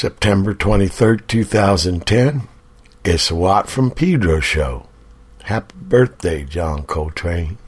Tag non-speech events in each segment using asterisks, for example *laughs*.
September 23rd, 2010. It's a Watt from Pedro show. Happy birthday, John Coltrane.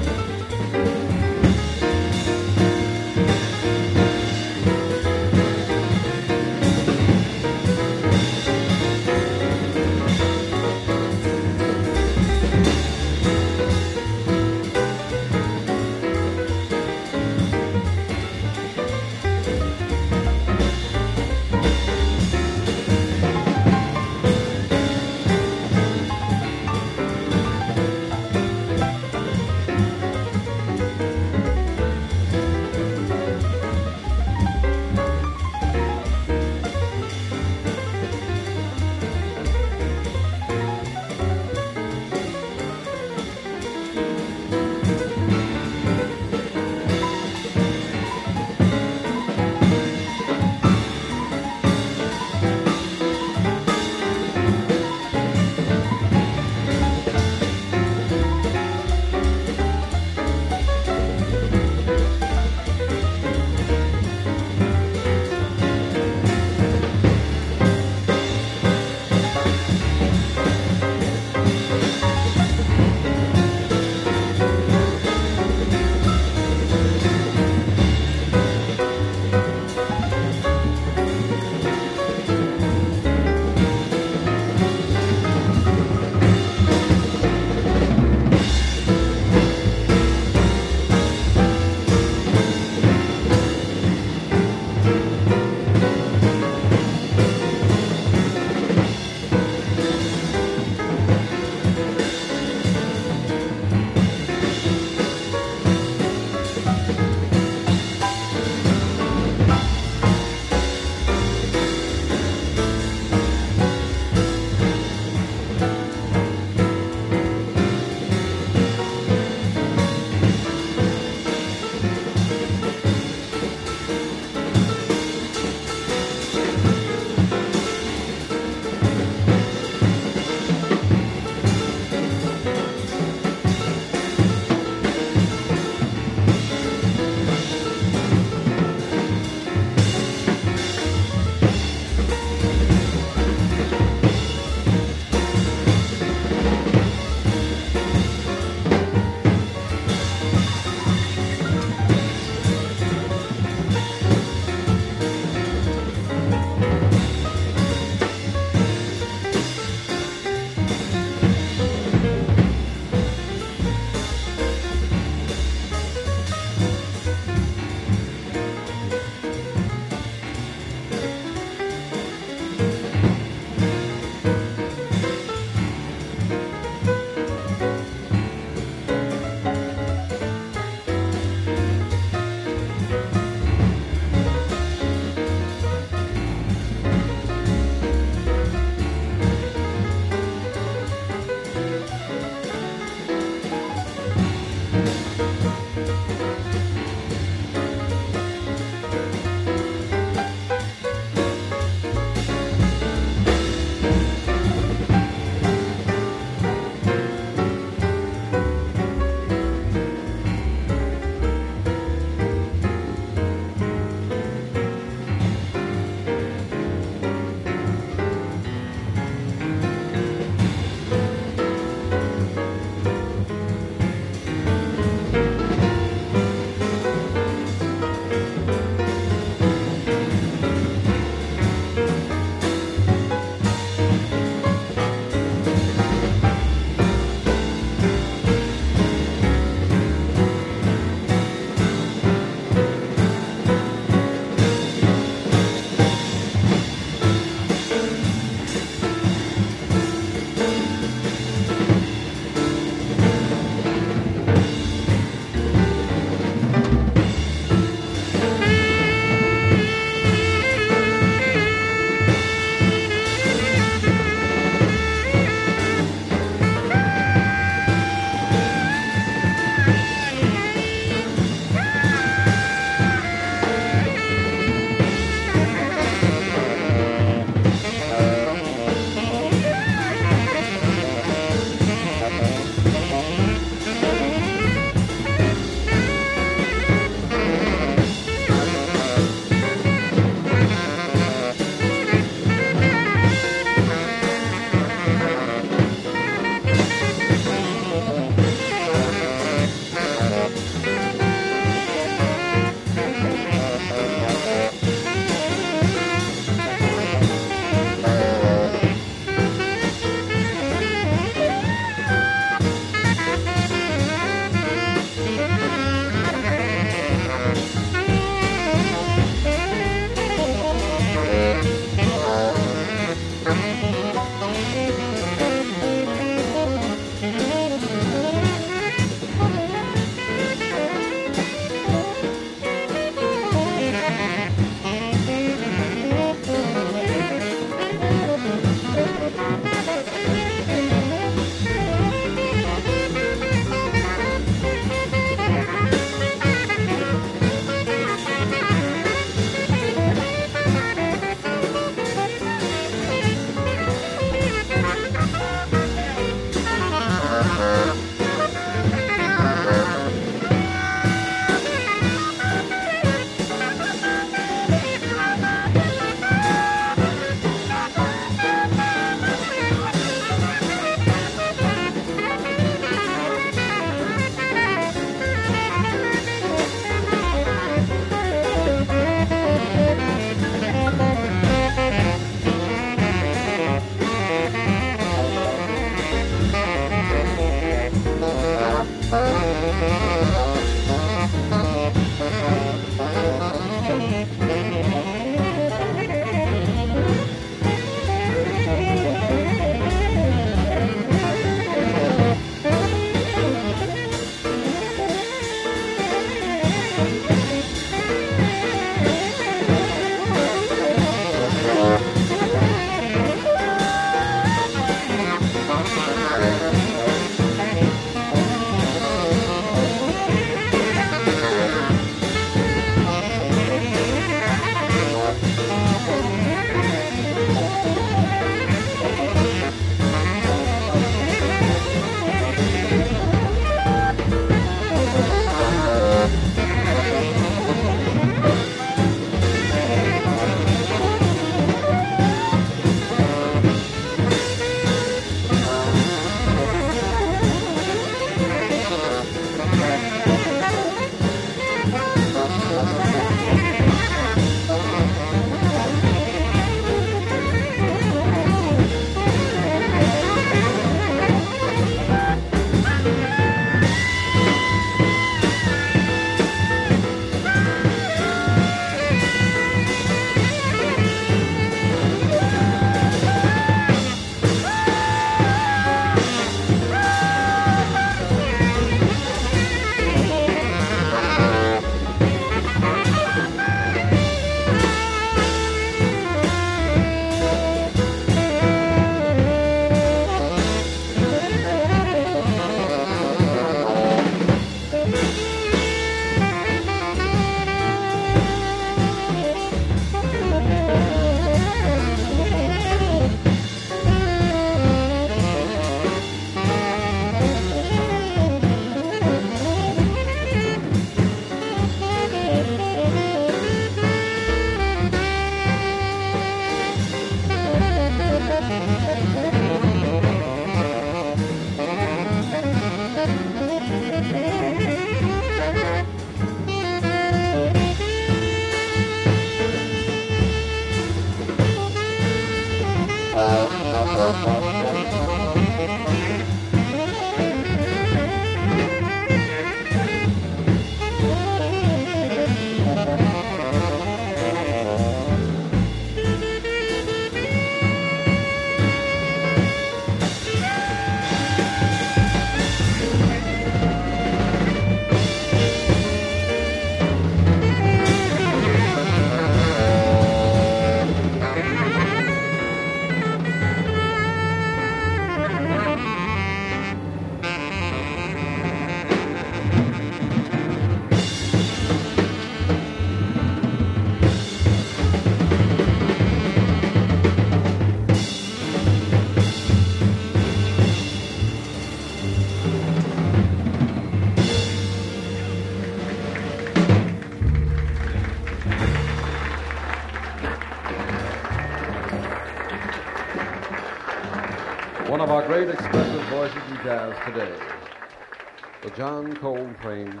John Coltrane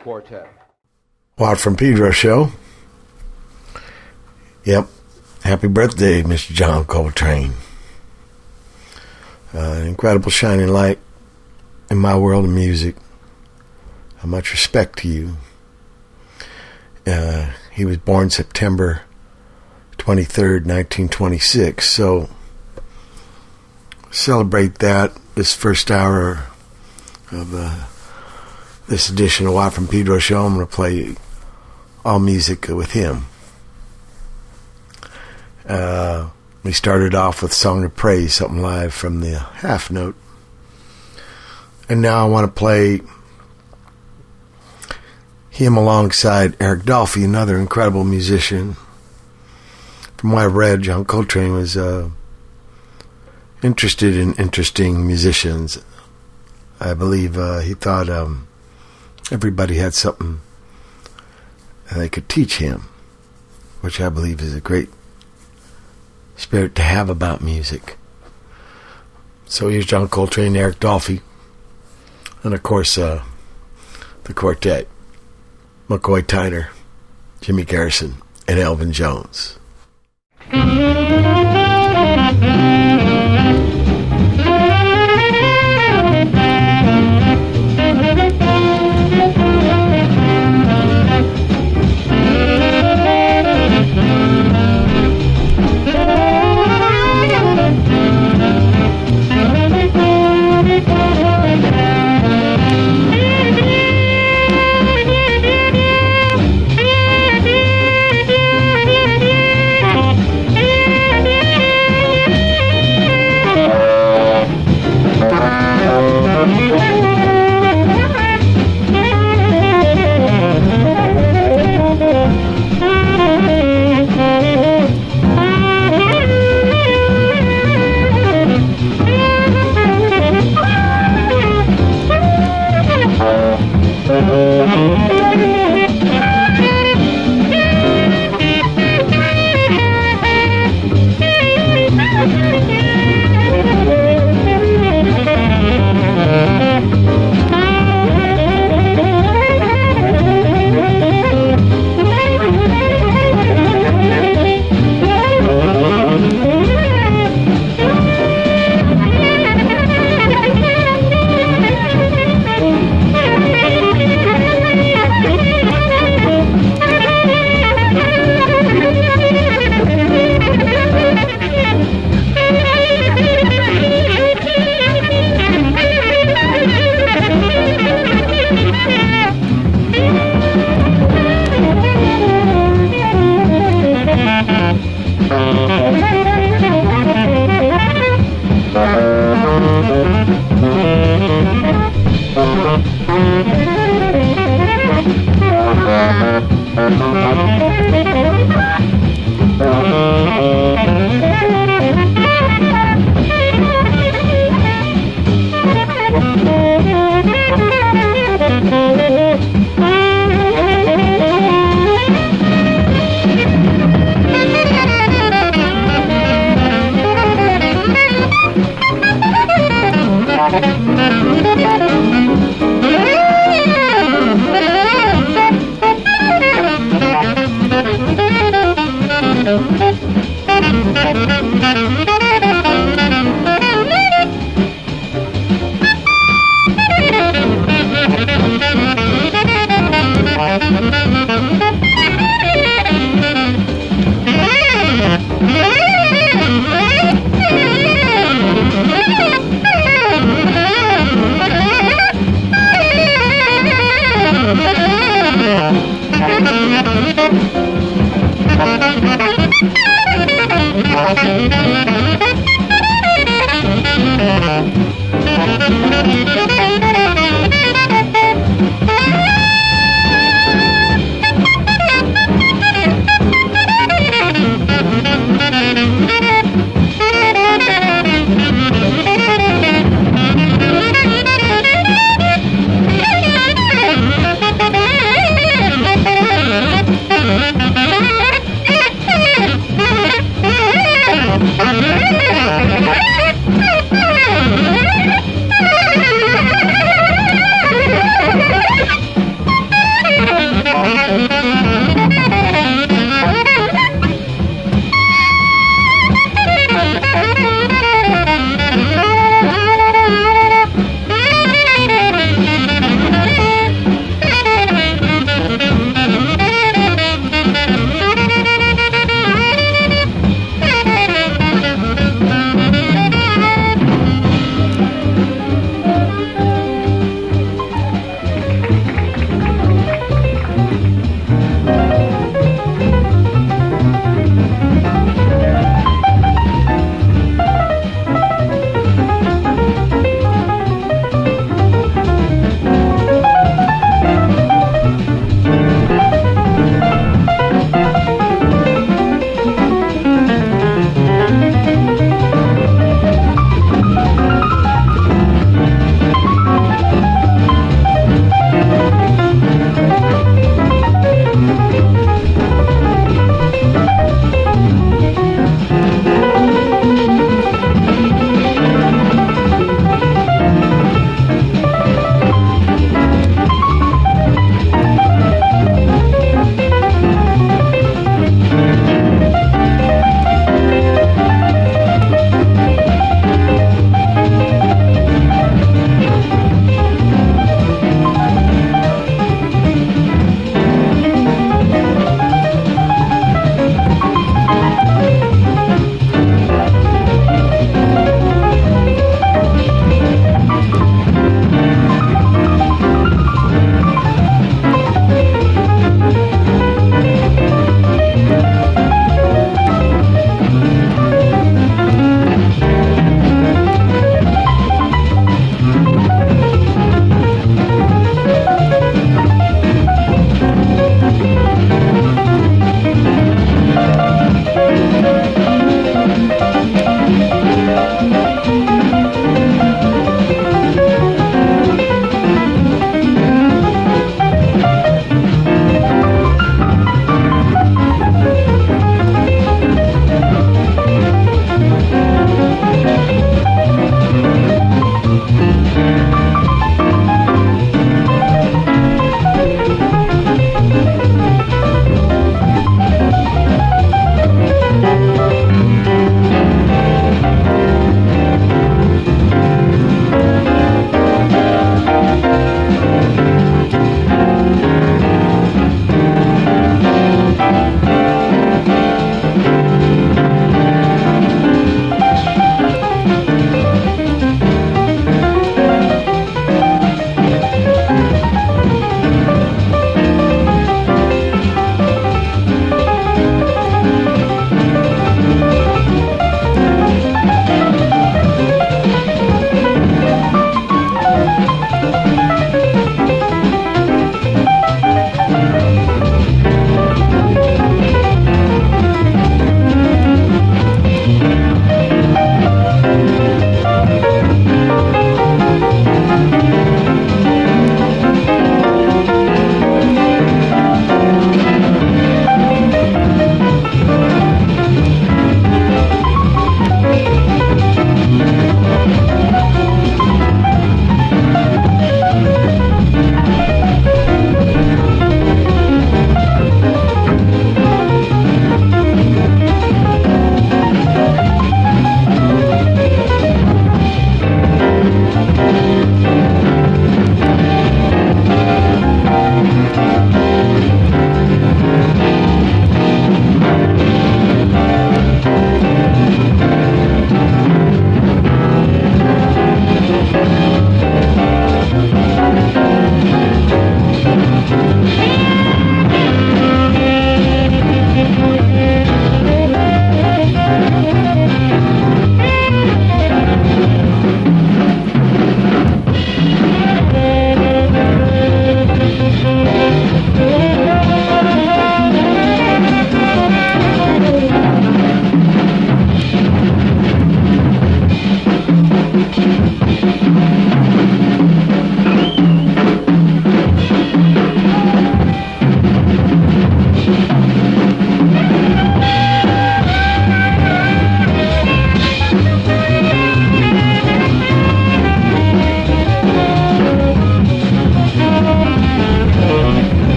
Quartet. Watt from Pedro show. Yep. Happy birthday, Mr. John Coltrane. Uh, incredible shining light in my world of music. How much respect to you. Uh, he was born September 23rd, 1926. So celebrate that this first hour of uh, this edition of Watt from Pedro show. I'm going to play all music with him. Uh, we started off with Song of Praise, something live from the half note. And now I want to play him alongside Eric Dolphy, another incredible musician. From what I read, John Coltrane was uh, interested in interesting musicians. I believe uh, he thought um, everybody had something they could teach him, which I believe is a great spirit to have about music. So here's John Coltrane, Eric Dolphy, and of course uh, the quartet McCoy Tyner, Jimmy Garrison, and Elvin Jones.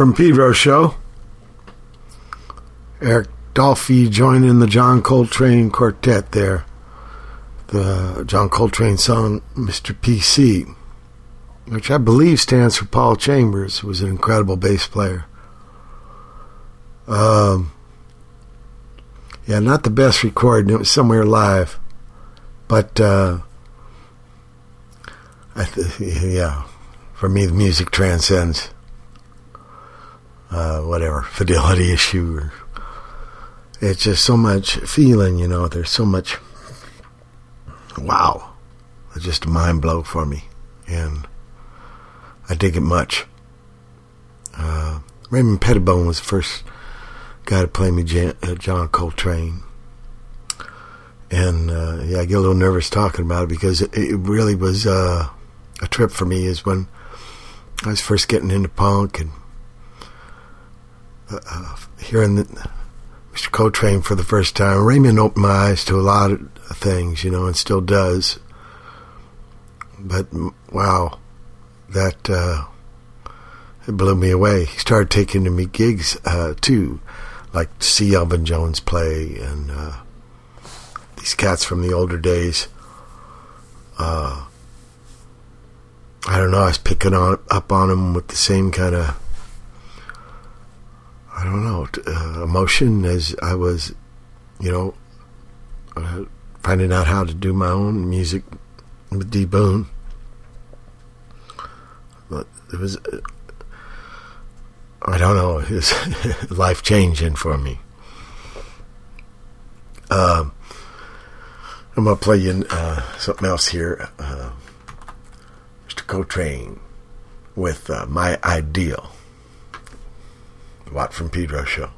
From Pedro show. Eric Dolphy joining the John Coltrane quartet there. The John Coltrane song Mr. PC, which I believe stands for Paul Chambers, was an incredible bass player. Um, yeah, not the best recording. It was somewhere live, but uh, I th- *laughs* yeah, for me the music transcends issue. Or, it's just so much feeling, you know. There's so much. Wow, it's just a mind blow for me, and I dig it much. Uh, Raymond Pettibon was the first guy to play me Jan, uh, John Coltrane. And uh, yeah, I get a little nervous talking about it because it, it really was uh, a trip for me. Is when I was first getting into punk and hearing the, Mr. Coltrane for the first time, Raymond opened my eyes to a lot of things, you know, and still does. But wow, that uh, it blew me away. He started taking to me gigs uh, too, like to see Elvin Jones play and uh, these cats from the older days. Uh, I don't know. I was picking on up on them with the same kind of I don't know, uh, emotion as I was, you know, uh, finding out how to do my own music with D Boon. But it was, uh, I don't know, *laughs* it was life changing for me. Um, I'm gonna play you uh, something else here, uh, Mr. Coltrane with uh, "My Ideal." Watt from Pedro show.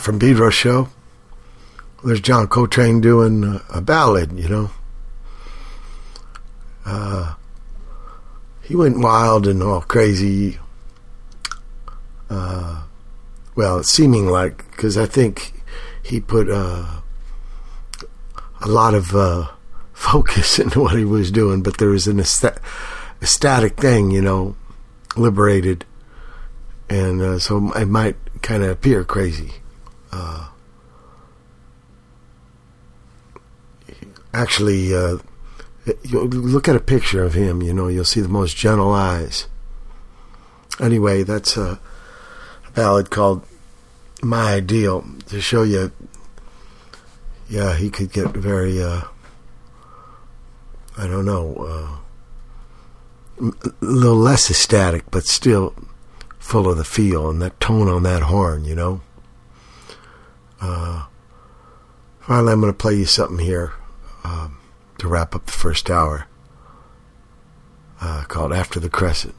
From Pedro show. There's John Coltrane doing a ballad, you know. Uh, he went wild and all crazy. Uh, well, seeming like, because I think he put uh, a lot of uh, *laughs* focus into what he was doing, but there was an ecstatic thing, you know, liberated. And uh, so it might kind of appear crazy. Uh, actually, uh, you look at a picture of him, you know, you'll see the most gentle eyes. Anyway, that's a ballad called My Ideal to show you, yeah, he could get very, uh, I don't know, uh, a little less ecstatic, but still full of the feel and that tone on that horn, you know. Uh, finally, I'm going to play you something here um, to wrap up the first hour uh, called After the Crescent.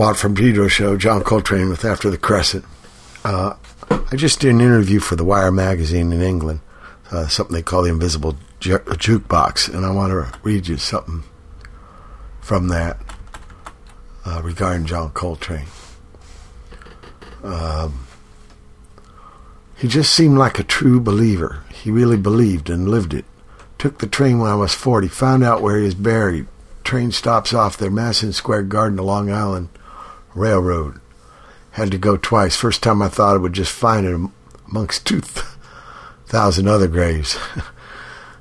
Watt from Pedro show, John Coltrane with After the Crescent. Uh, I just did an interview for the Wire magazine in England, uh, something they call the Invisible Ju- Jukebox, and I want to read you something from that uh, regarding John Coltrane. Um, he just seemed like a true believer. He really believed and lived it. Took the train when I was 40, found out where he is buried. Train stops off there, Madison Square Garden, to Long Island Railroad. Had to go twice. First time I thought I would just find it amongst 2,000 other graves. *laughs*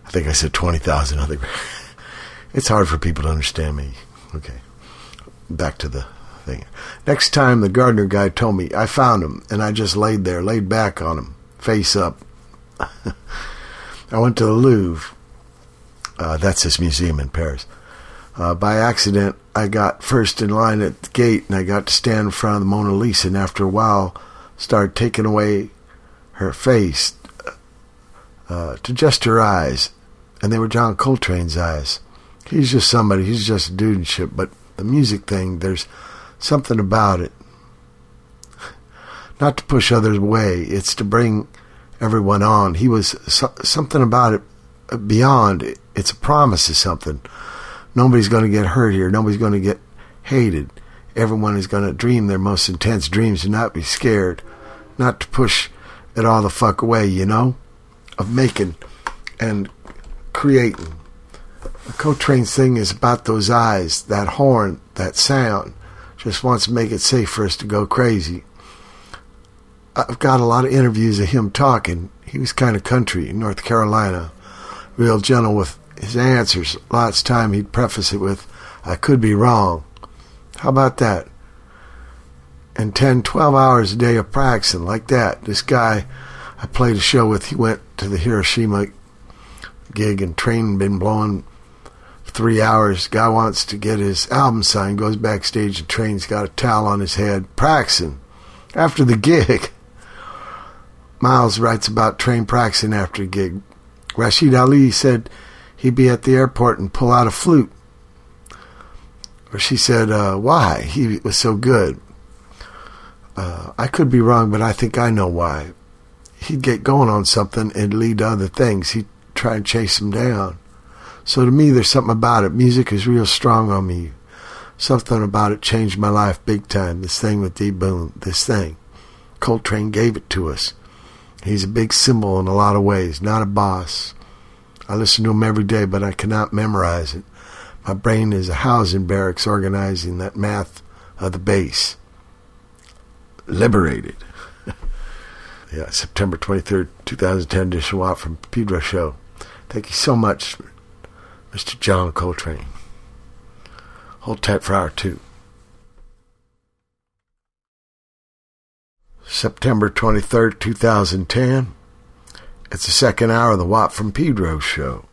I think I said 20,000 other graves. *laughs* It's hard for people to understand me. Okay. Back to the thing. Next time the gardener guy told me, I found him, and I just laid there, laid back on him, face up. *laughs* I went to the Louvre. Uh, that's this museum in Paris. Uh, by accident, I got first in line at the gate, and I got to stand in front of the Mona Lisa. And after a while, started taking away her face uh, to just her eyes, and they were John Coltrane's eyes. He's just somebody. He's just a dude and shit. But the music thing, there's something about it. *laughs* Not to push others away. It's to bring everyone on. He was so, something about it beyond. It's a promise of something. Nobody's going to get hurt here. Nobody's going to get hated. Everyone is going to dream their most intense dreams and not be scared. Not to push it all the fuck away, you know? Of making and creating. The Coltrane's thing is about those eyes, that horn, that sound. Just wants to make it safe for us to go crazy. I've got a lot of interviews of him talking. He was kind of country in North Carolina, real gentle with his answers. Lots of time he'd preface it with, I could be wrong. How about that? And 10, 12 hours a day of practicing like that. This guy I played a show with, he went to the Hiroshima gig and train been blowing three hours. Guy wants to get his album signed, goes backstage and train's got a towel on his head, practicing. After the gig, *laughs* Miles writes about train practicing after a gig. Rashied Ali said he'd be at the airport and pull out a flute. Or she said, uh, why? He was so good. Uh, I could be wrong, but I think I know why. He'd get going on something and lead to other things. He'd try and chase him down. So to me, there's something about it. Music is real strong on me. Something about it changed my life big time. This thing with D Boon, this thing. Coltrane gave it to us. He's a big symbol in a lot of ways, not a boss. I listen to him every day, but I cannot memorize it. My brain is a housing barracks organizing that math of the bass. Liberated. *laughs* yeah, September 23rd, 2010 edition Watt from Pedro Show. Thank you so much, Mr. John Coltrane. Hold tight for hour two. September 23rd, 2010. It's the second hour of the Watt from Pedro show.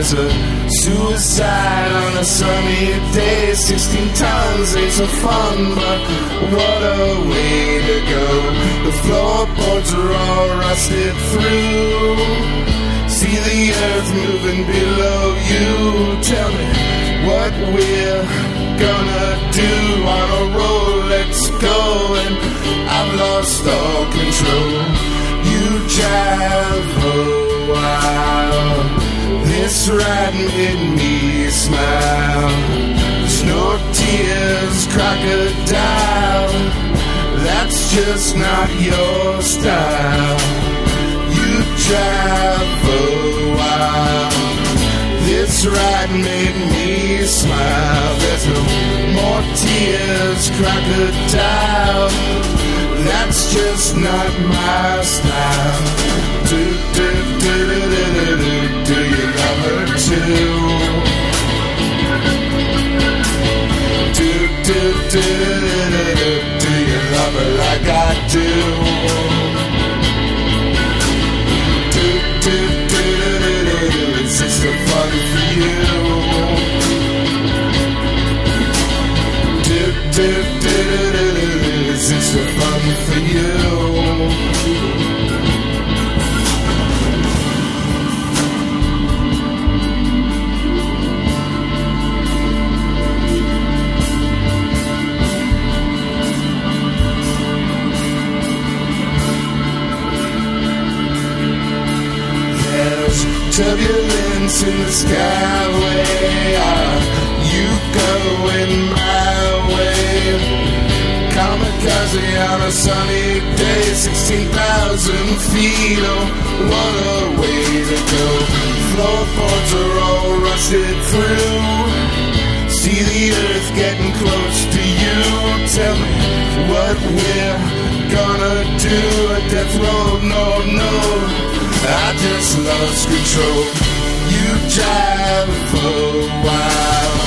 It's a suicide on a sunny day. 16 tons ain't so fun, but what a way to go. The floorboards are all rusted through. See the earth moving below you. Tell me what we're gonna do on a roll. Let's go, and I've lost all control. You drive a while. This ride made me smile. There's no tears, crocodile. That's just not your style. You travel for a while. This ride made me smile. There's no more tears, crocodile. That's just not my style. Do, do, do, do, do do. Do, do, do, do, do, do you love her like I do? Do, do, do, do, do, do, it's just so funny for you. Do, do, do, do, do, do, it's just so funny for you. Turbulence in the skyway. Are you going my way? Kamikaze on a sunny day, 16,000 feet. Oh, what a way to go. Floorboards are all rusted through. See the earth getting close to you. Tell me what we're gonna do. A death row, no, no. I just lost control. You drive for a while.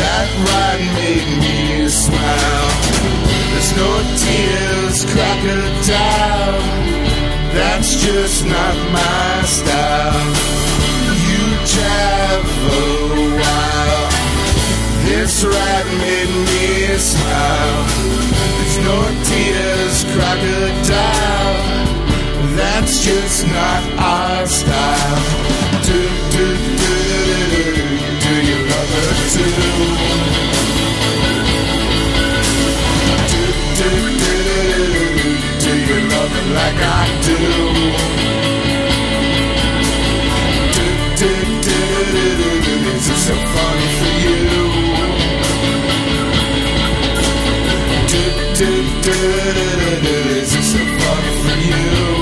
That ride made me smile. There's no tears, crocodile. That's just not my style. You drive for a while. This ride made me smile. There's no tears, crocodile. That's just not our style. Do, do, do, do, do, do you love her too? Do, do, do, do, do, do you love her like I do? Do, do, do, do, do, do, is it so funny for you? Do, do, do, do, do, do, is it so funny for you?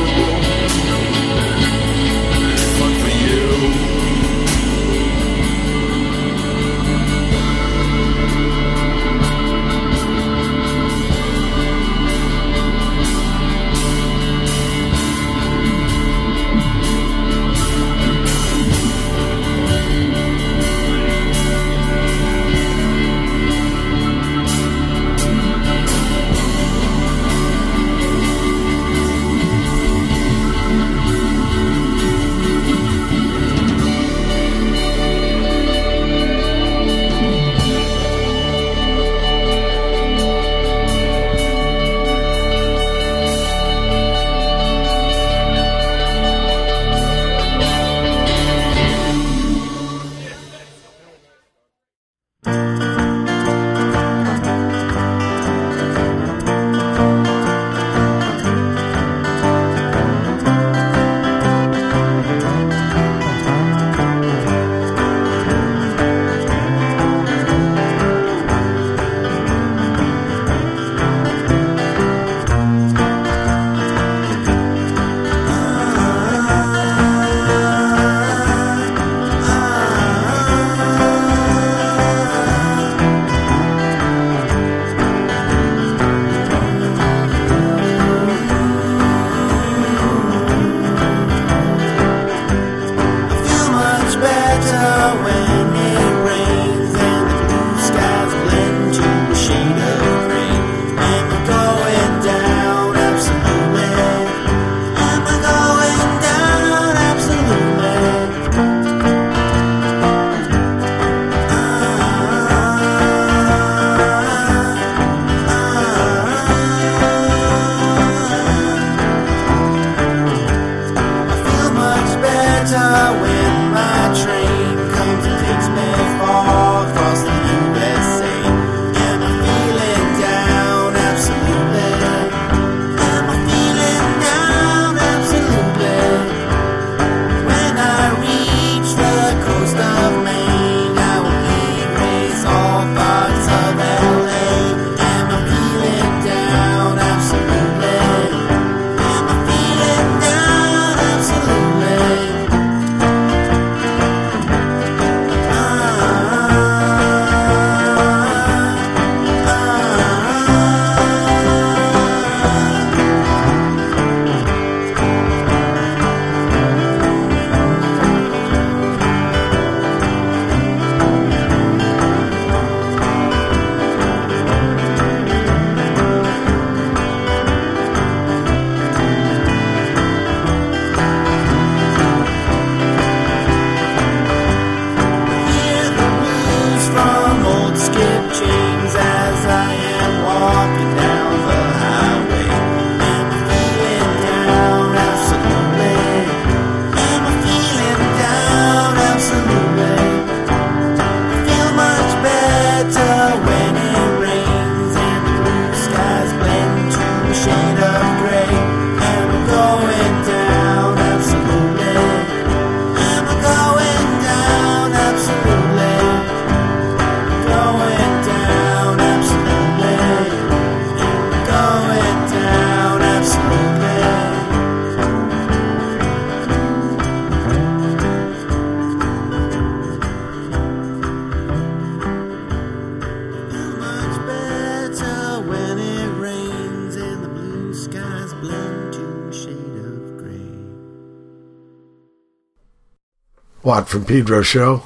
From Pedro show.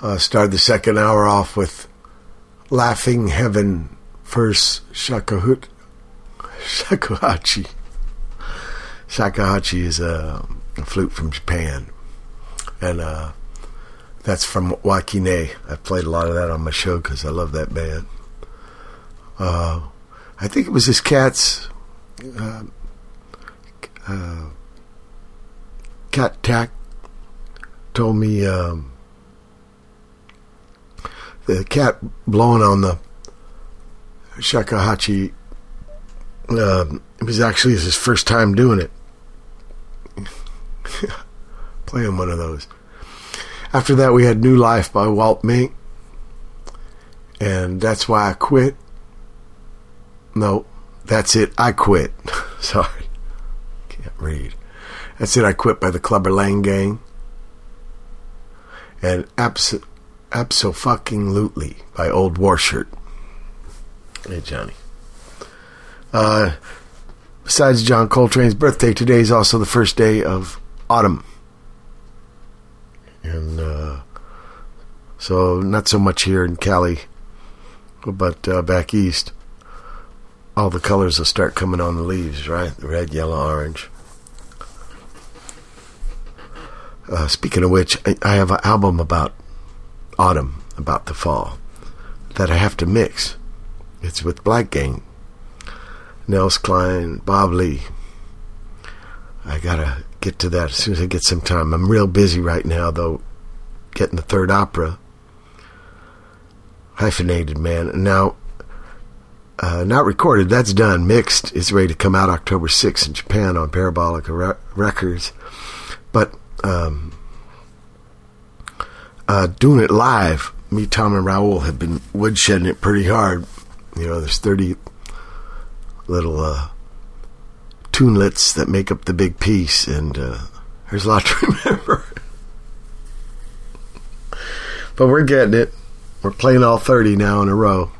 Uh, started the second hour off with Laughing Heaven first Shakahut Shakuhachi. Shakuhachi is a, a flute from Japan. And uh, that's from Wah Qi Neh. I played a lot of that on my show because I love that band. Uh, I think it was his cat's uh, uh, cat tack told me um, the cat blowing on the shakuhachi um, it was actually his first time doing it. *laughs* Playing one of those. After that we had new life by walt mink and that's why i quit. No that's it. I quit. *laughs* Sorry. Can't read. That's it. I quit by the clubber lang gang and abs abso fucking lootly by old war shirt hey johnny. Uh besides john coltrane's birthday today is also the first day of autumn. And uh so not so much here in cali but uh, back east. All the colors will start coming on the leaves right? The red yellow orange uh, speaking of which, I, I have an album about autumn, about the fall, that I have to mix. It's with Black Gang, Nels Cline, Bob Lee. I gotta get to that as soon as I get some time. I'm real busy right now, though, getting the third opera, hyphenated man. Now, uh, not recorded, that's done. Mixed, it's ready to come out October 6th in Japan on Parabolica Re- Records. But um, uh, doing it live, me, Tom, and Raul have been woodshedding it pretty hard. You know, there's 30 little uh, tunelets that make up the big piece, and uh, there's a lot to *laughs* remember. but we're getting it. We're playing all 30 now in a row,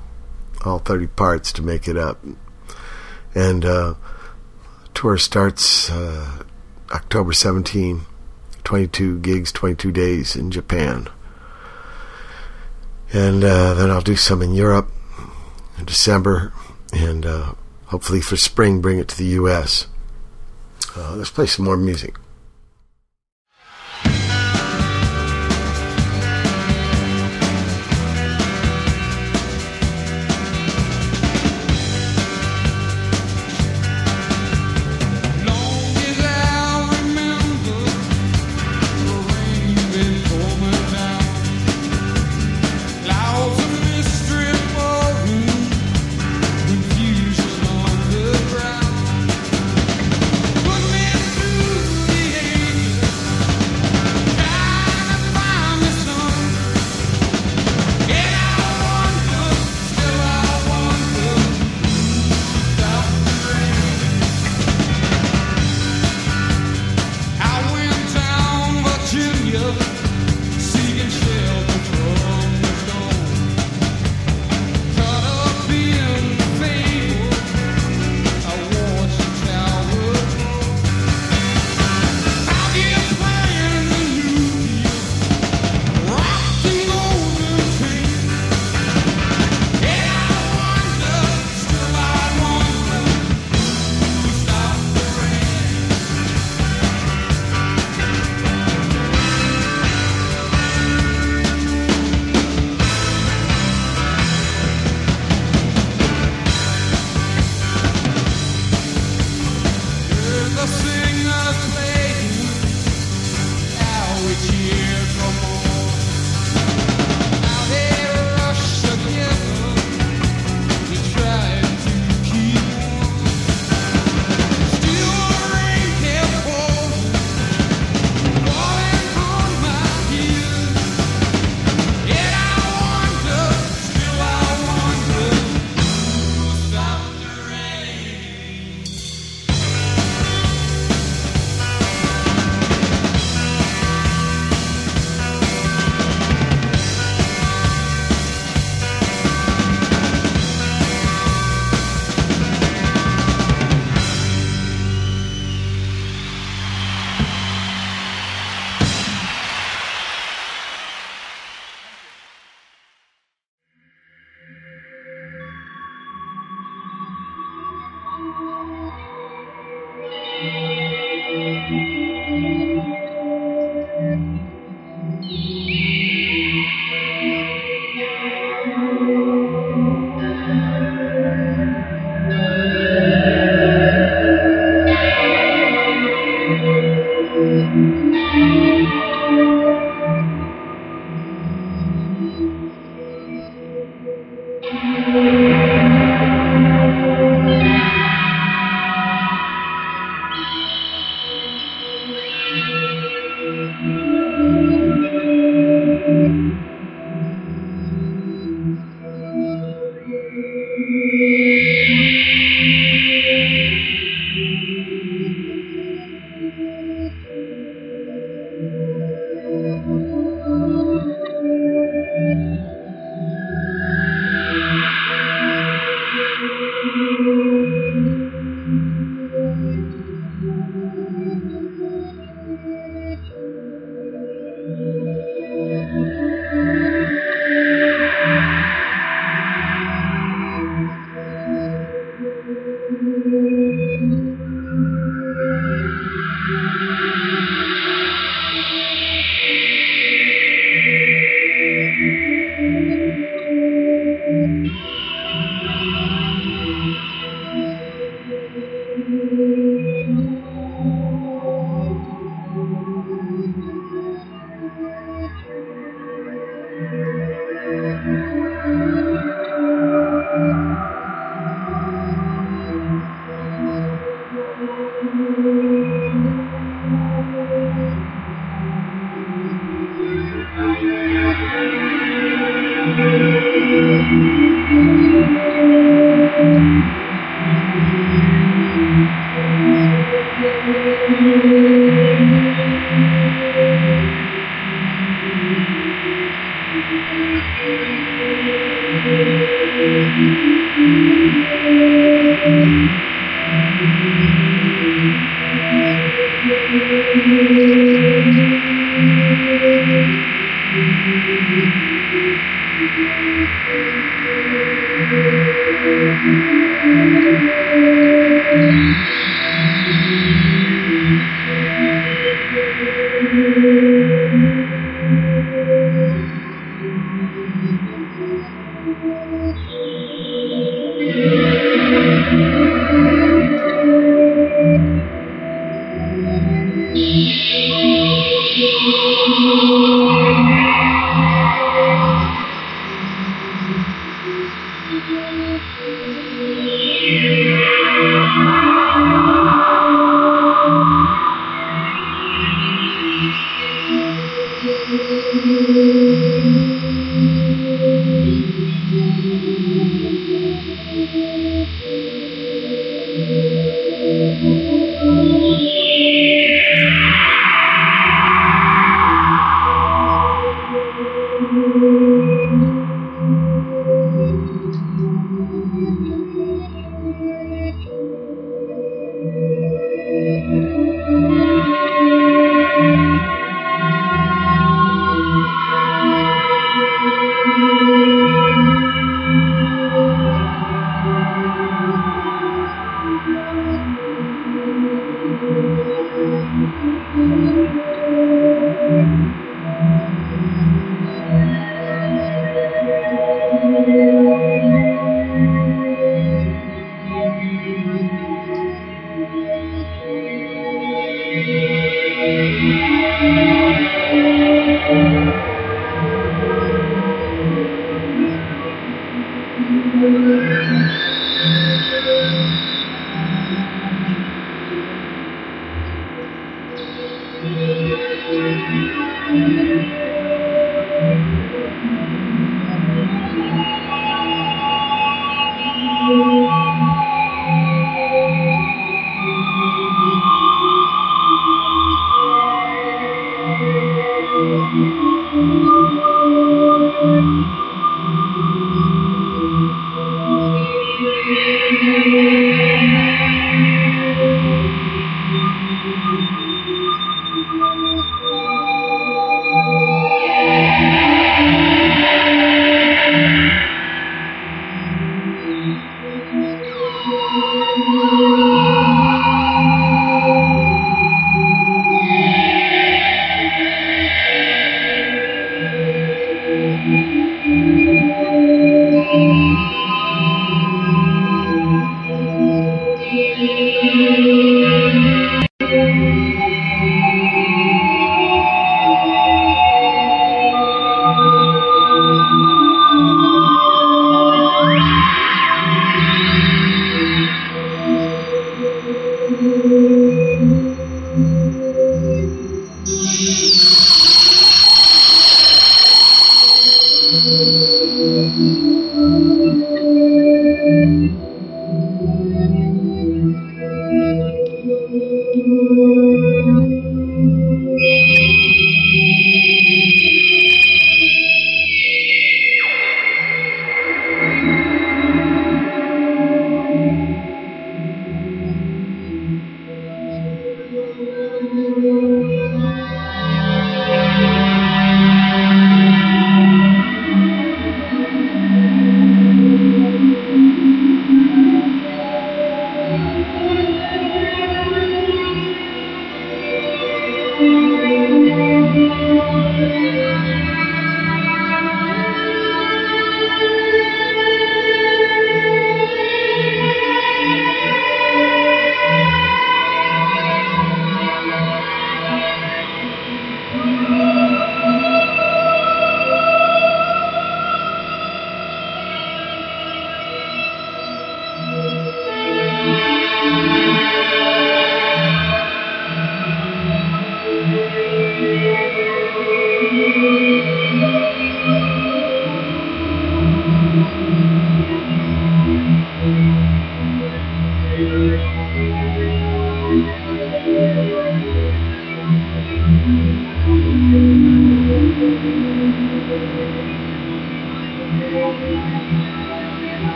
all 30 parts to make it up. And uh, tour starts uh, October 17. 22 gigs, 22 days in Japan. And uh, then I'll do some in Europe in December, and uh, hopefully for spring, bring it to the U.S. Uh, let's play some more music.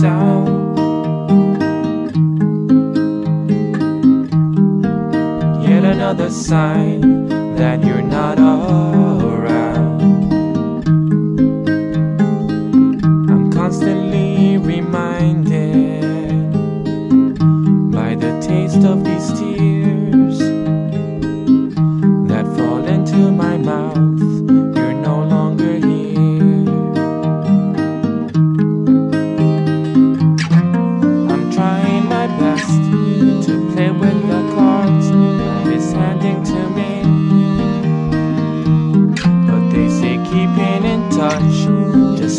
sound. Yet another sign that you're not.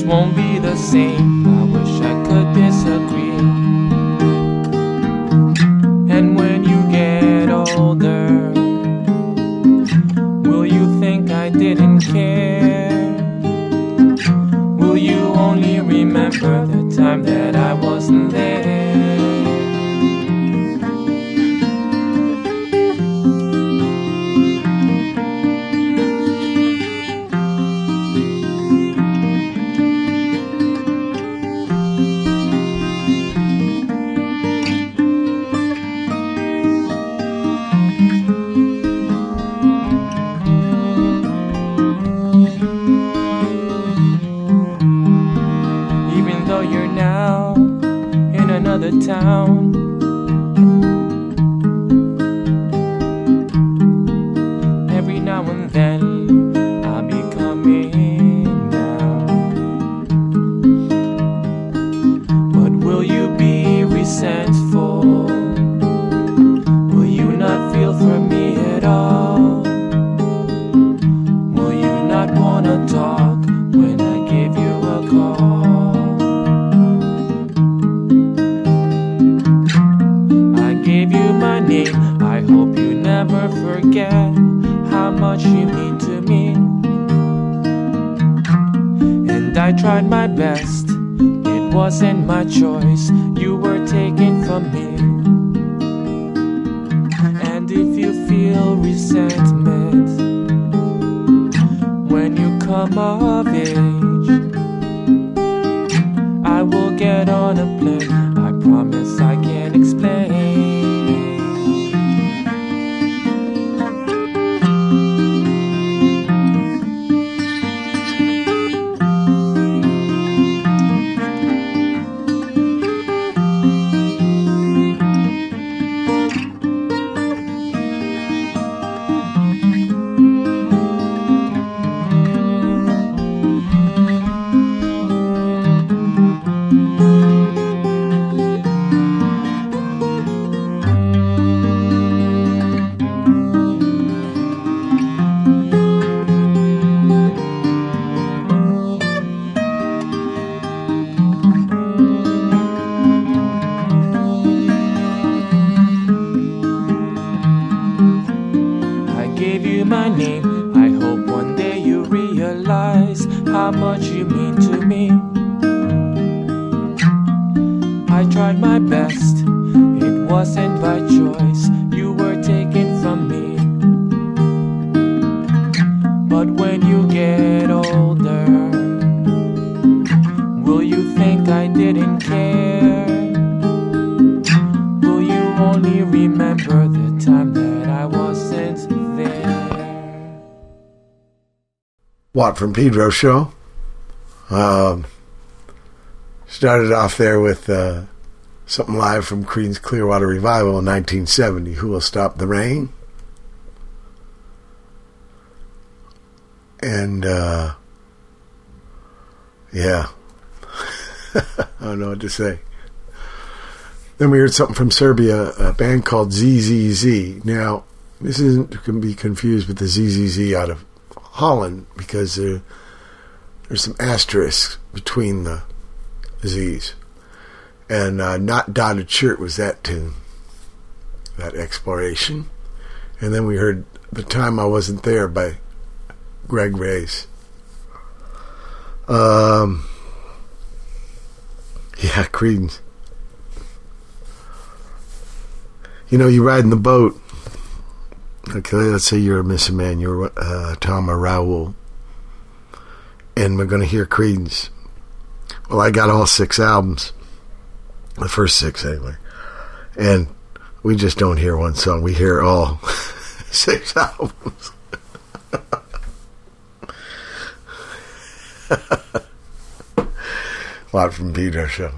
won't be the same. From Pedro show. Um, started off there with uh, something live from Creedence Clearwater Revival in 1970. Who will stop the rain? And uh, yeah, *laughs* I don't know what to say. Then we heard something from Serbia, a band called ZZZ. Now, this isn't to be confused with the ZZZ out of Holland because there, there's some asterisks between the Z's. And uh, Not Dotted Shirt was that tune, that exploration. And then we heard The Time I Wasn't There by Greg Reyes. Um, yeah, *laughs* Creedence. You know, you ride in the boat. Okay, let's say you're a Miss Man, you're uh, Tom or and we're going to hear Creedence. Well, I got all six albums, the first six anyway, and we just don't hear one song. We hear all *laughs* six albums. A *laughs* lot from Peter, so.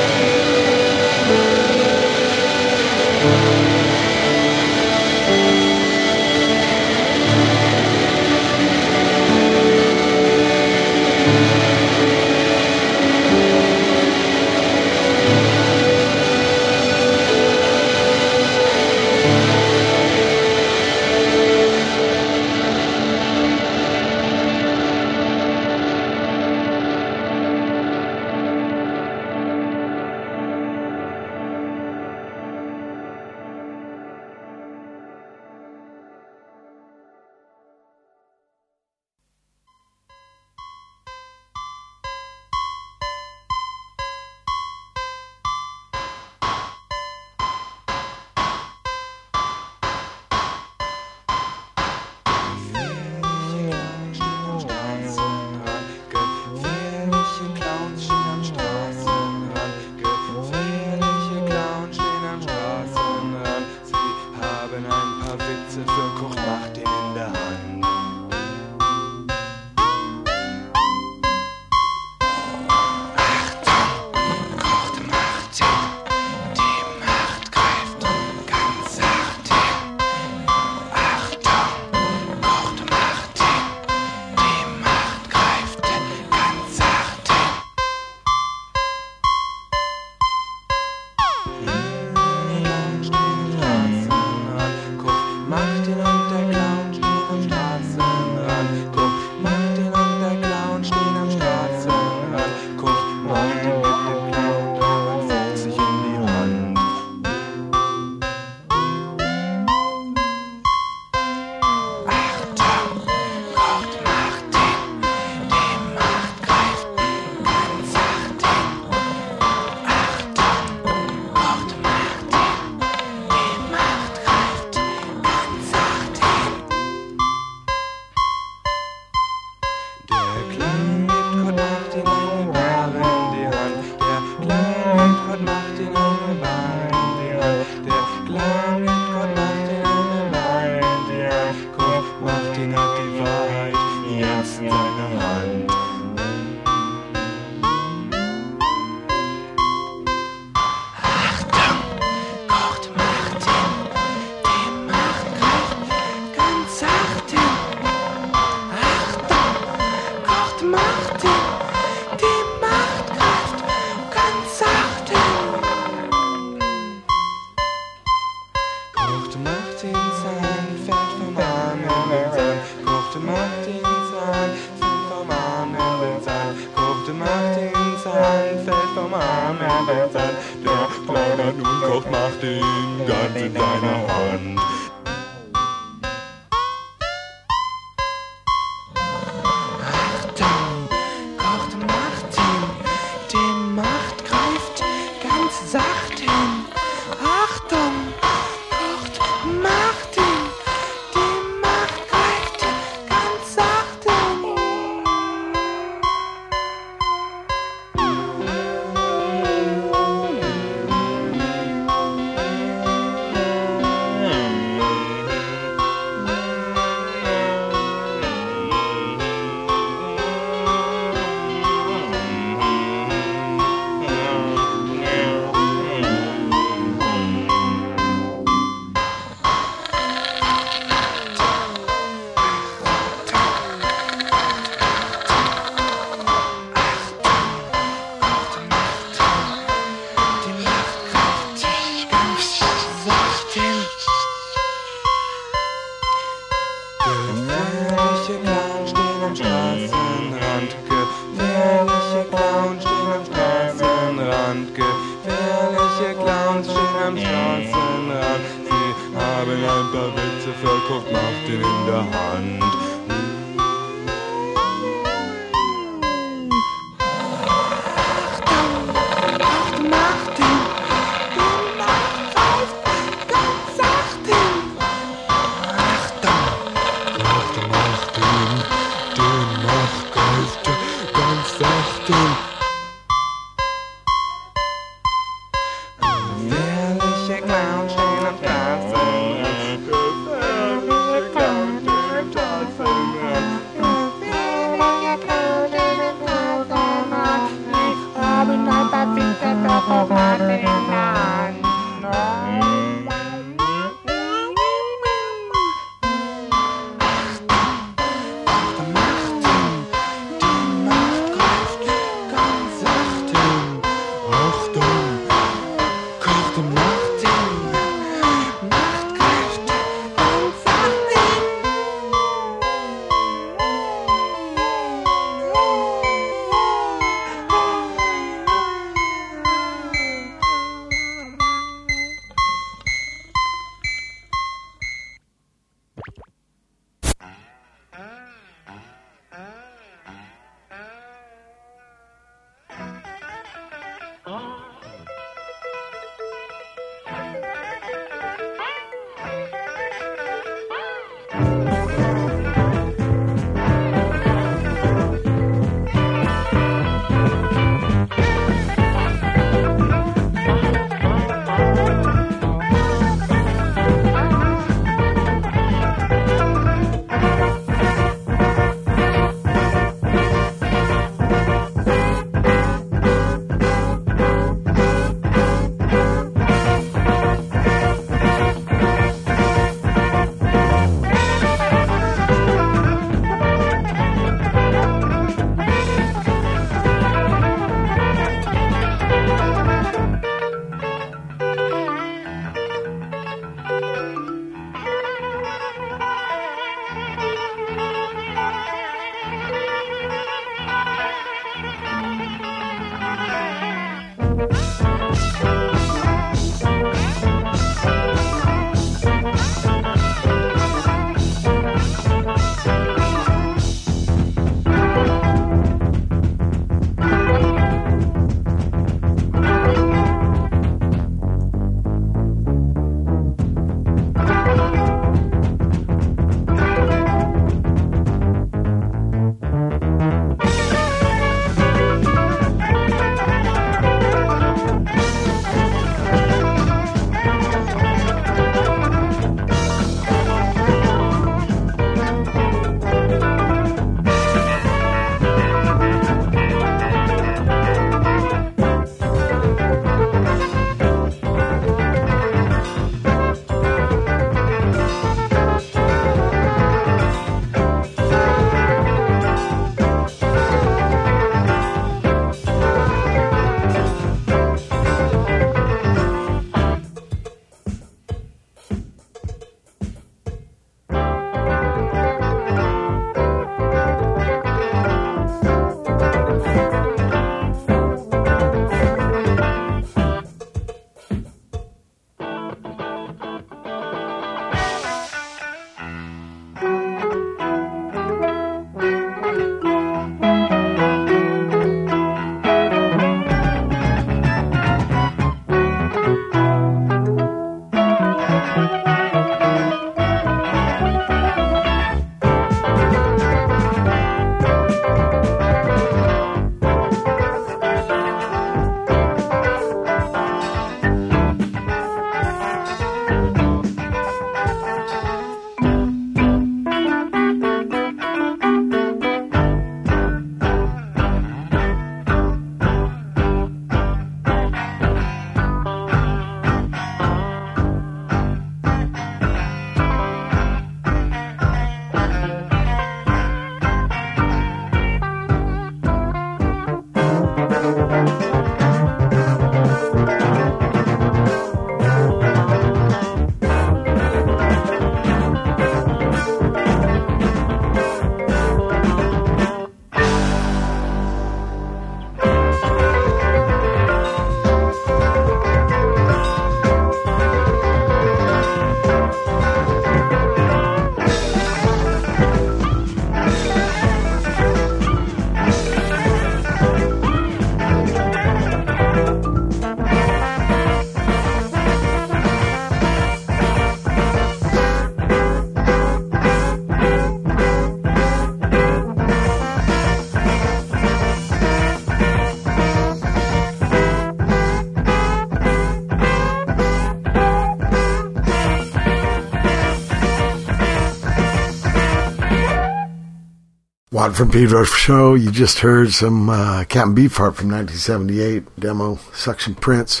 From Pedro show. You just heard some uh, Captain Beefheart from 1978 demo Suction Prints.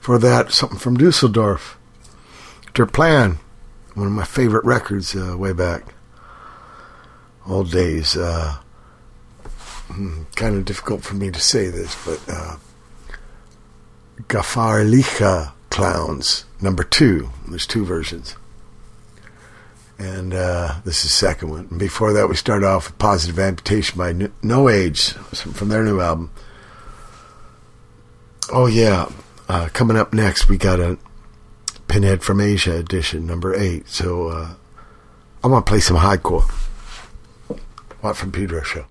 For that, something from Dusseldorf. Der Plan, one of my favorite records uh, way back. Old days. Uh, kind of difficult for me to say this, but uh, Gefährliche Clowns, number two. There's two versions and uh, this is second one. And before that, we started off with Positive Amputation by N- No Age from their new album. Oh yeah, uh, coming up next, we got a Pinhead from Asia edition, number eight. So uh, I want to play some hardcore. Watt from Pedro show.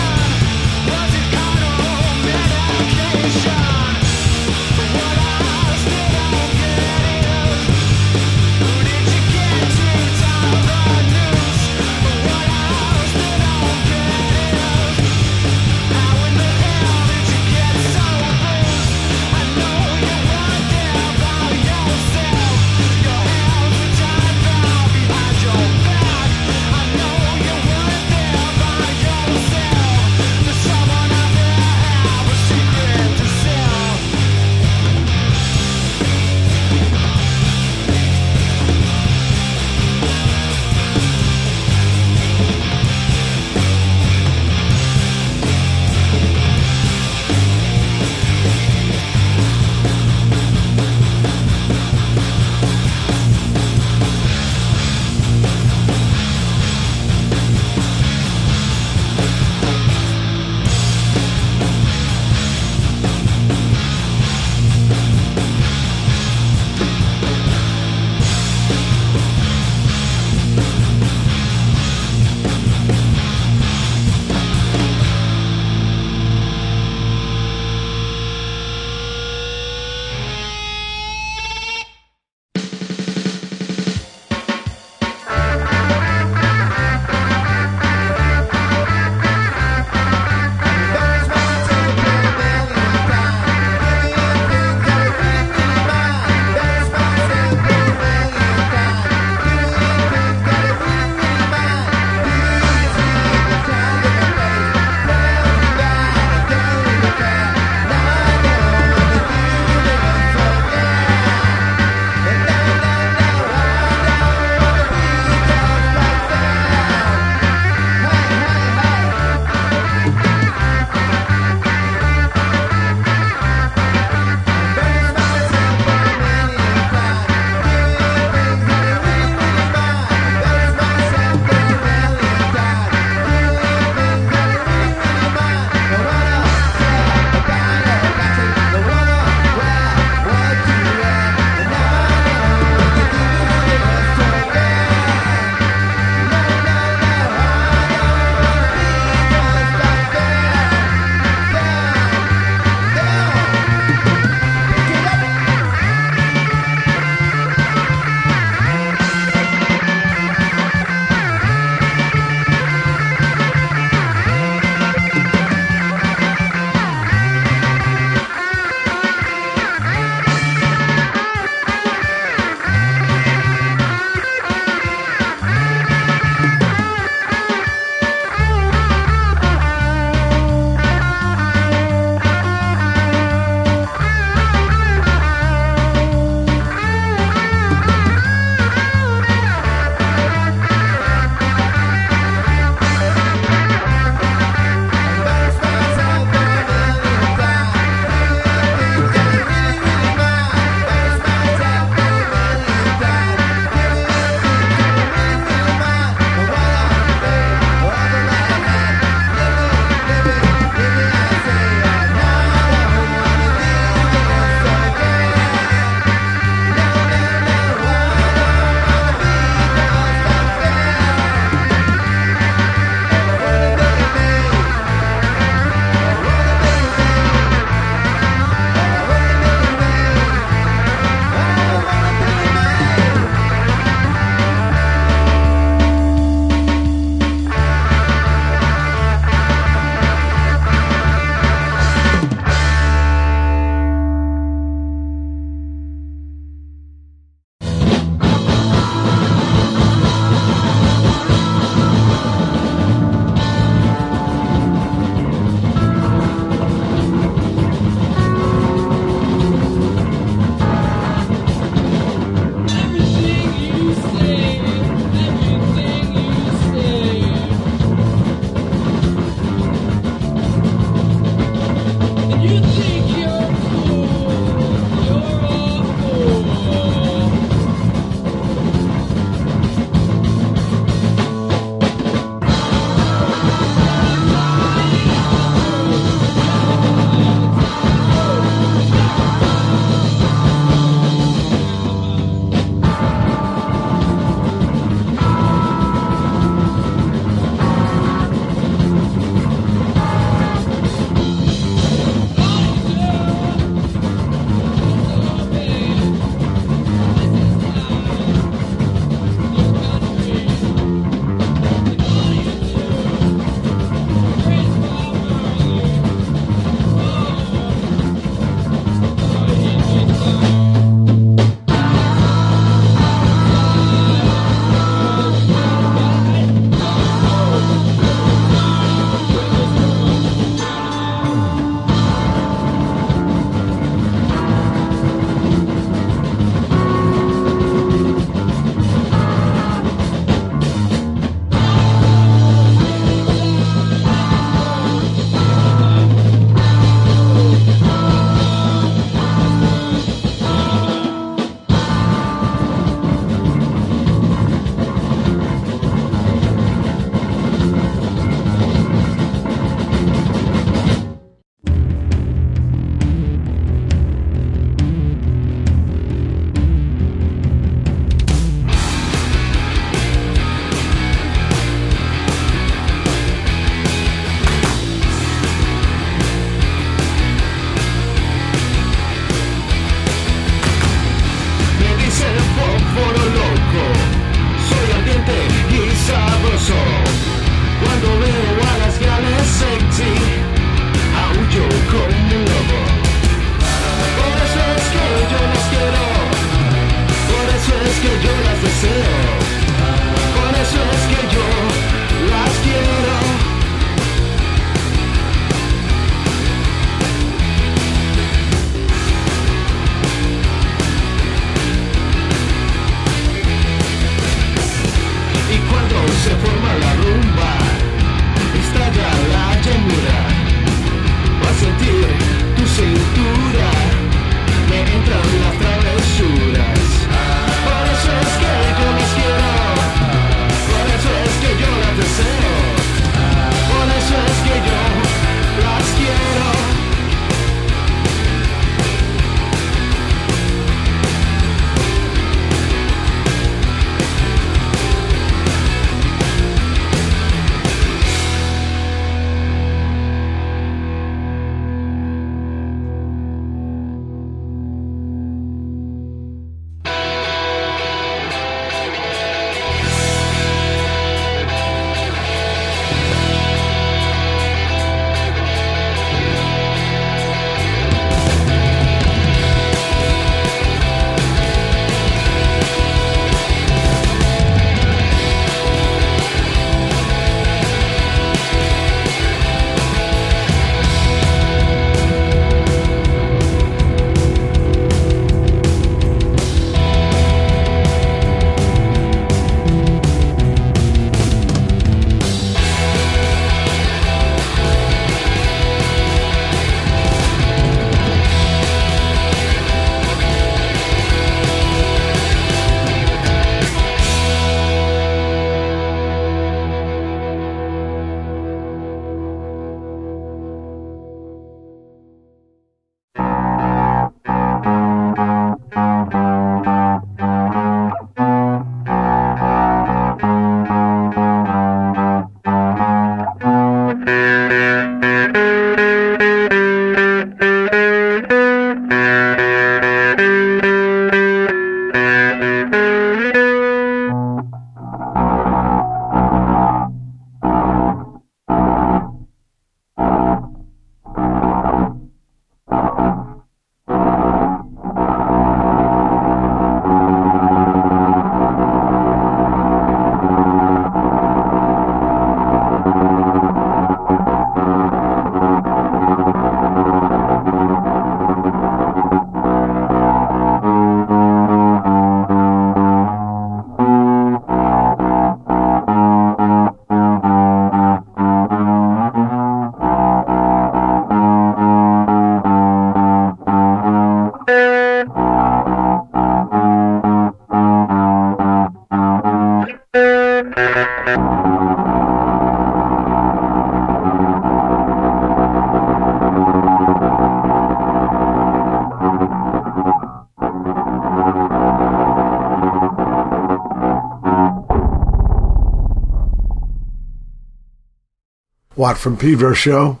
Watt from Pedro show.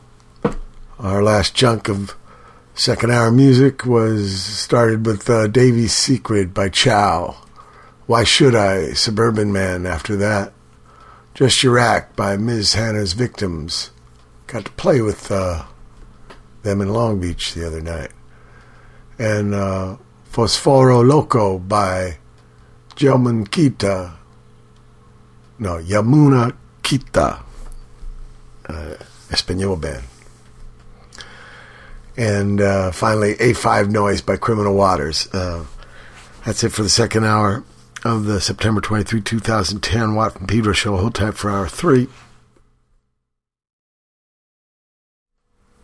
Our last chunk of second hour music was started with uh, Davey's Secret by Chow. Why Should I? Suburban Man after that. Just Your Act by Ms. Hannah's Victims. Got to play with uh, them in Long Beach the other night. And uh, Fosforo Loko by Jamun Kita. No, Yamuna Kita. Espanol band. And uh, finally, A5 Noise by Kriminal Waters. Uh, that's it for the second hour of the September 23, 2010 Watt from Pedro show. Hold tight for hour three.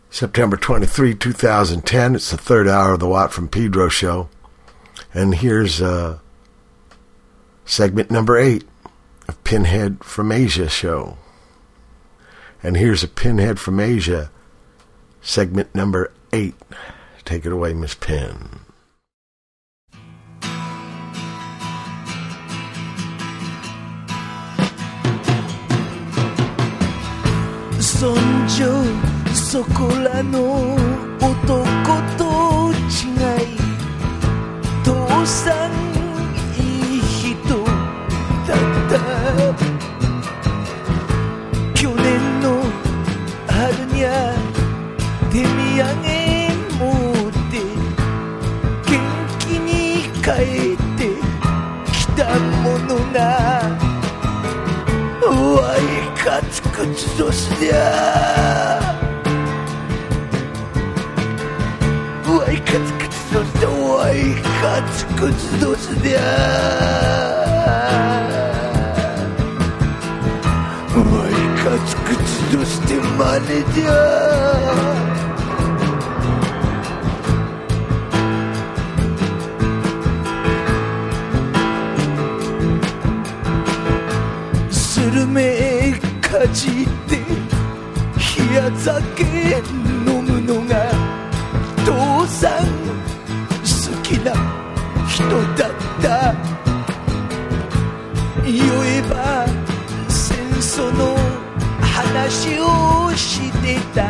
September 23, 2010. It's the third hour of the Watt from Pedro show. And here's uh, segment number eight of Pinhead from Asia show. And here's a Pinhead from Asia, segment number eight. Take it away, Miss Pin. Sonjo, Sokola no Otoko to chigai Tousan, hijito, tata 春にゃ手土産持って元気に帰ってきたものが」わいかつくつとすりゃわいかつくつとしてわいかつくつとすりゃわいかつくつとしてまねじゃ。スルメかじって冷や酒飲むのが父さん好きな人だった。言えば戦争の話をしてた。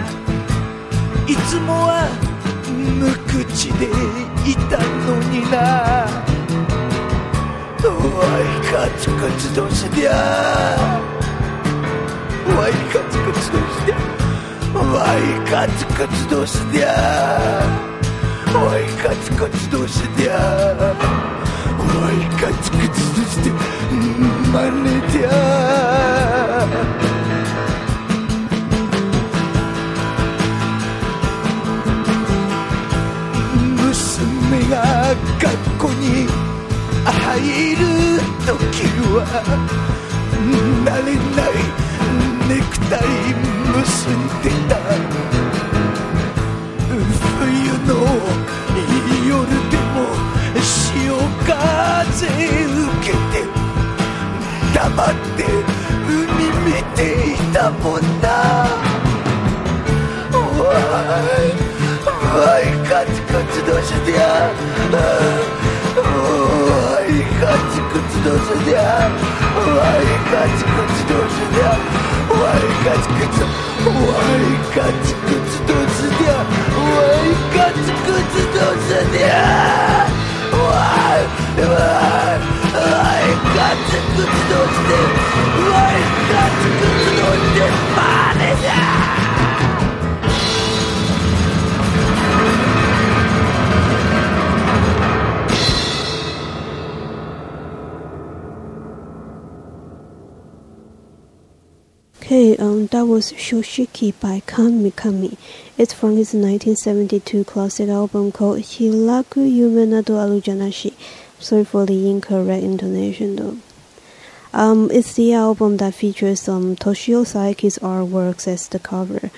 いつもは無口でいたのにな。ワイカツカツどうしてや。ワイカツカツどうしてや。ワイカツカツどうしてや。ワイカツカツどうしてや。ワイカツカツどうしてまねてや。学校に入る時は慣れないネクタイ結んでた。冬の夜でも潮風受けて黙って海見ていたもんなわ我伊个子个子都是爹，我伊个子个子都是爹，我伊个子个子都是爹，我伊个子个子我伊个子个子都是爹，我伊个子个子都是爹，我我我伊个子个子都是爹，我伊个子个子都是爹，妈的！That was Soshiki by Kan Mikami. It's from his 1972 classic album called Hiraku Yume Nado Arujanashi. Sorry for the incorrect intonation though. Um, it's the album that features um, Toshio Saeki's artworks as the cover.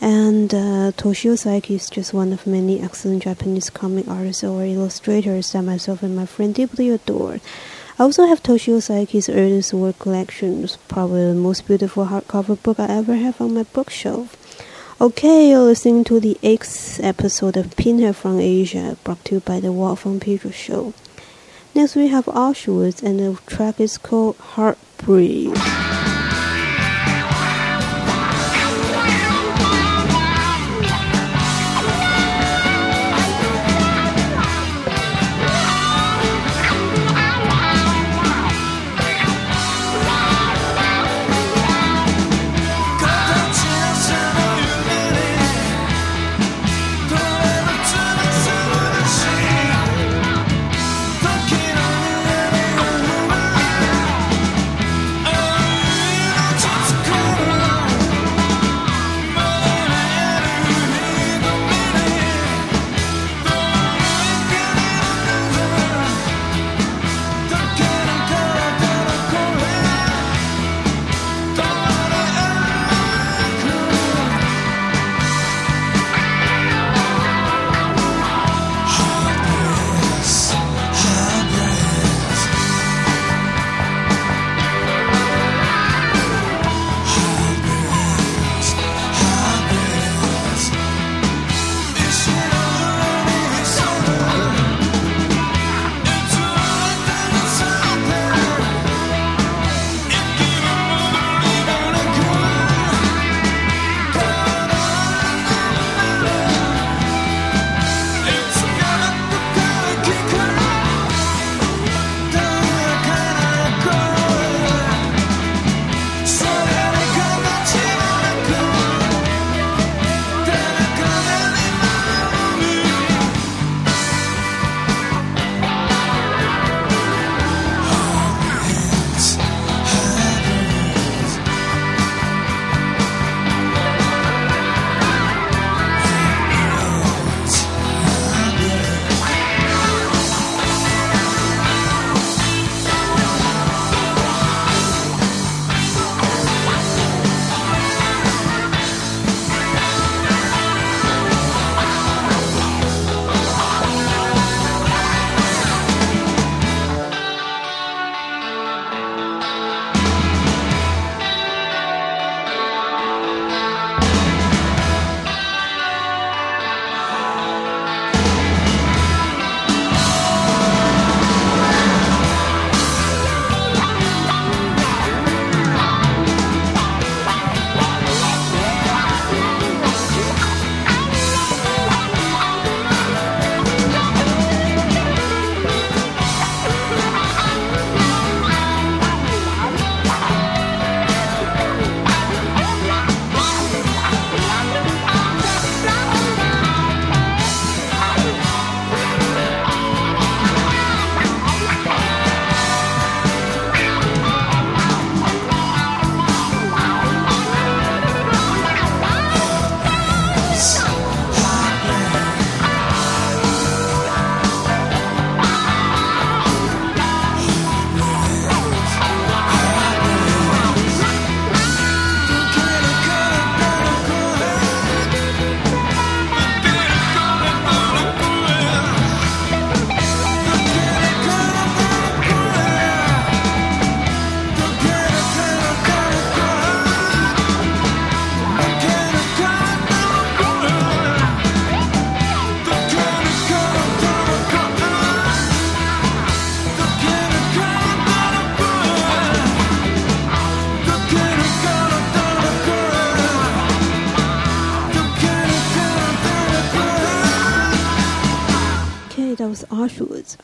And uh, Toshio Saeki is just one of many excellent Japanese comic artists or illustrators that myself and my friend deeply adore. I also have Toshio Saeki's earliest work collections, probably the most beautiful hardcover book I ever have on my bookshelf. Okay, you're listening to the eighth episode of Pinhead from Asia, brought to you by the Watt from Pedro show. Next we have Auschwitz, and the track is called Hard Bleeze.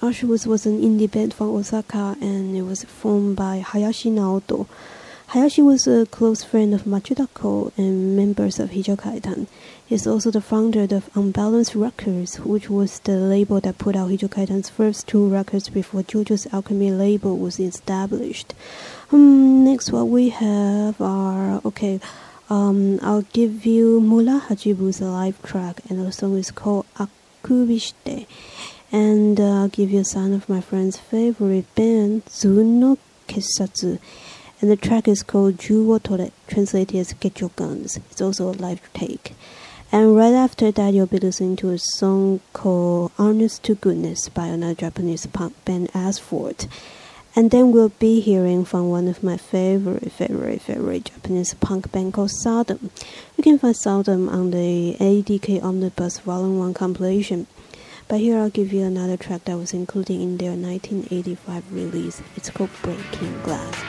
Auschwitz was an indie band from Osaka and it was formed by Hayashi Naoto. Hayashi was a close friend of Machida Ko and members of Hijokaidan. He is also the founder of Unbalanced Records, which was the label that put out Hijokaidan's first two records before JoJo's Alchemy label was established. Um, next, what we have are okay. Um, I'll give you Murahachibu's live track, and the song is called Akubishite. And uh, I'll give you a sound of my friend's favorite band, Zuno Kesatsu. And the track is called Juwo Tore, translated as Get Your Guns. It's also a live take. And right after that, you'll be listening to a song called Honest to Goodness by another Japanese punk band, Assfort. And then we'll be hearing from one of my favorite, favorite, favorite Japanese punk band called Sodom. You can find Sodom on the ADK Omnibus Volume 1 compilation. But here I'll give you another track that was included in their 1985 release. It's called Breaking Glass.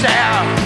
staff.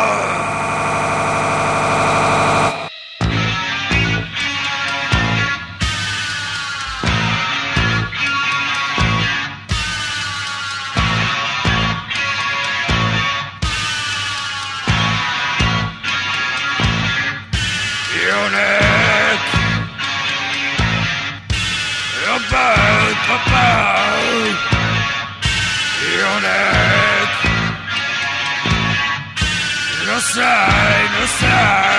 Keller. Sign, no sign.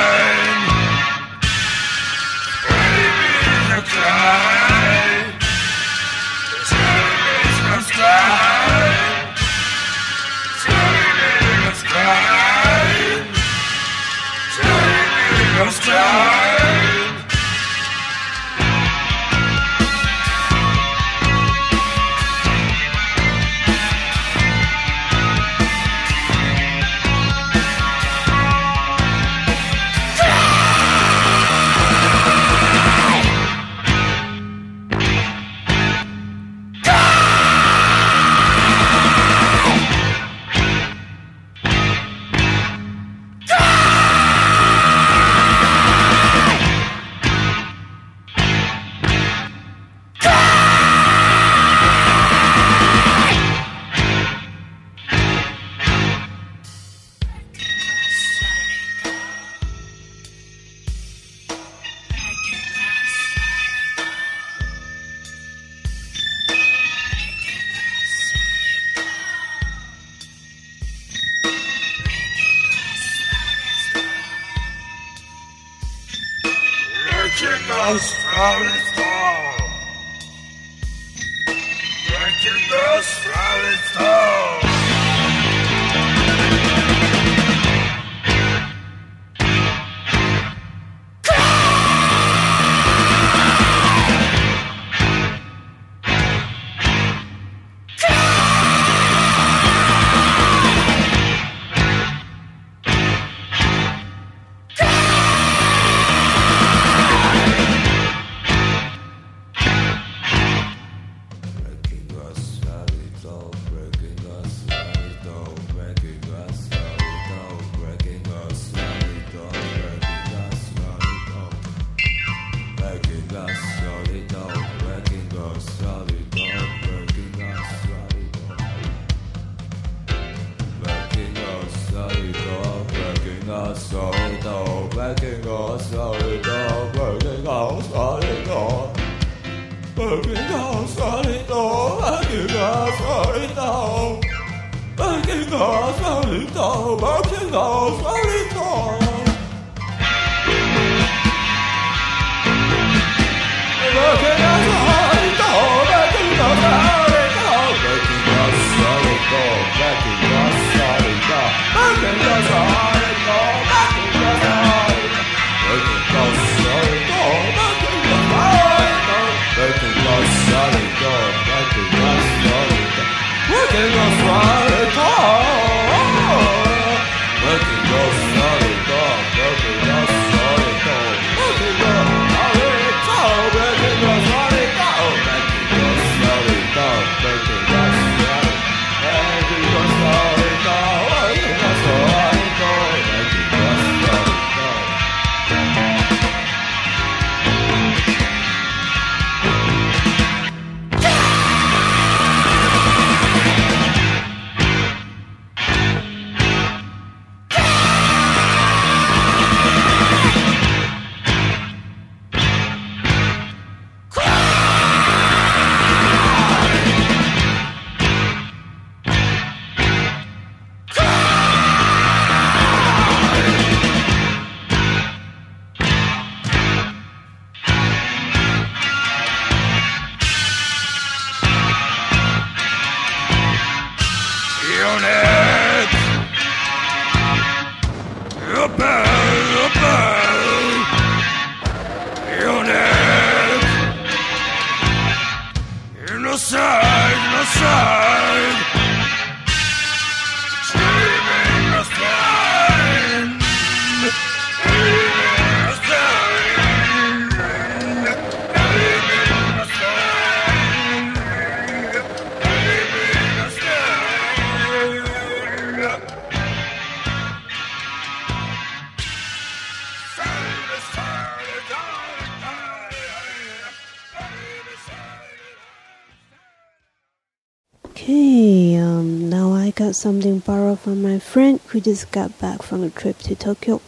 Something borrowed from my friend who just got back from a trip to Tokyo.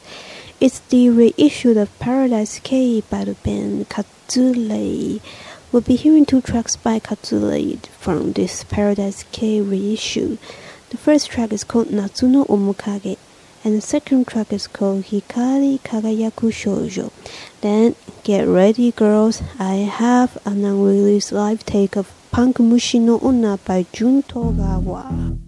It's the reissue of Paradise K by the band Katsurei. We'll be hearing two tracks by Katsurei from this Paradise K reissue. The first track is called Natsuno Omokage, and the second track is called Hikari Kagayaku Shoujo. Then get ready, girls. I have an unreleased live take of Punk Mushi no Onna by Jun Togawa.「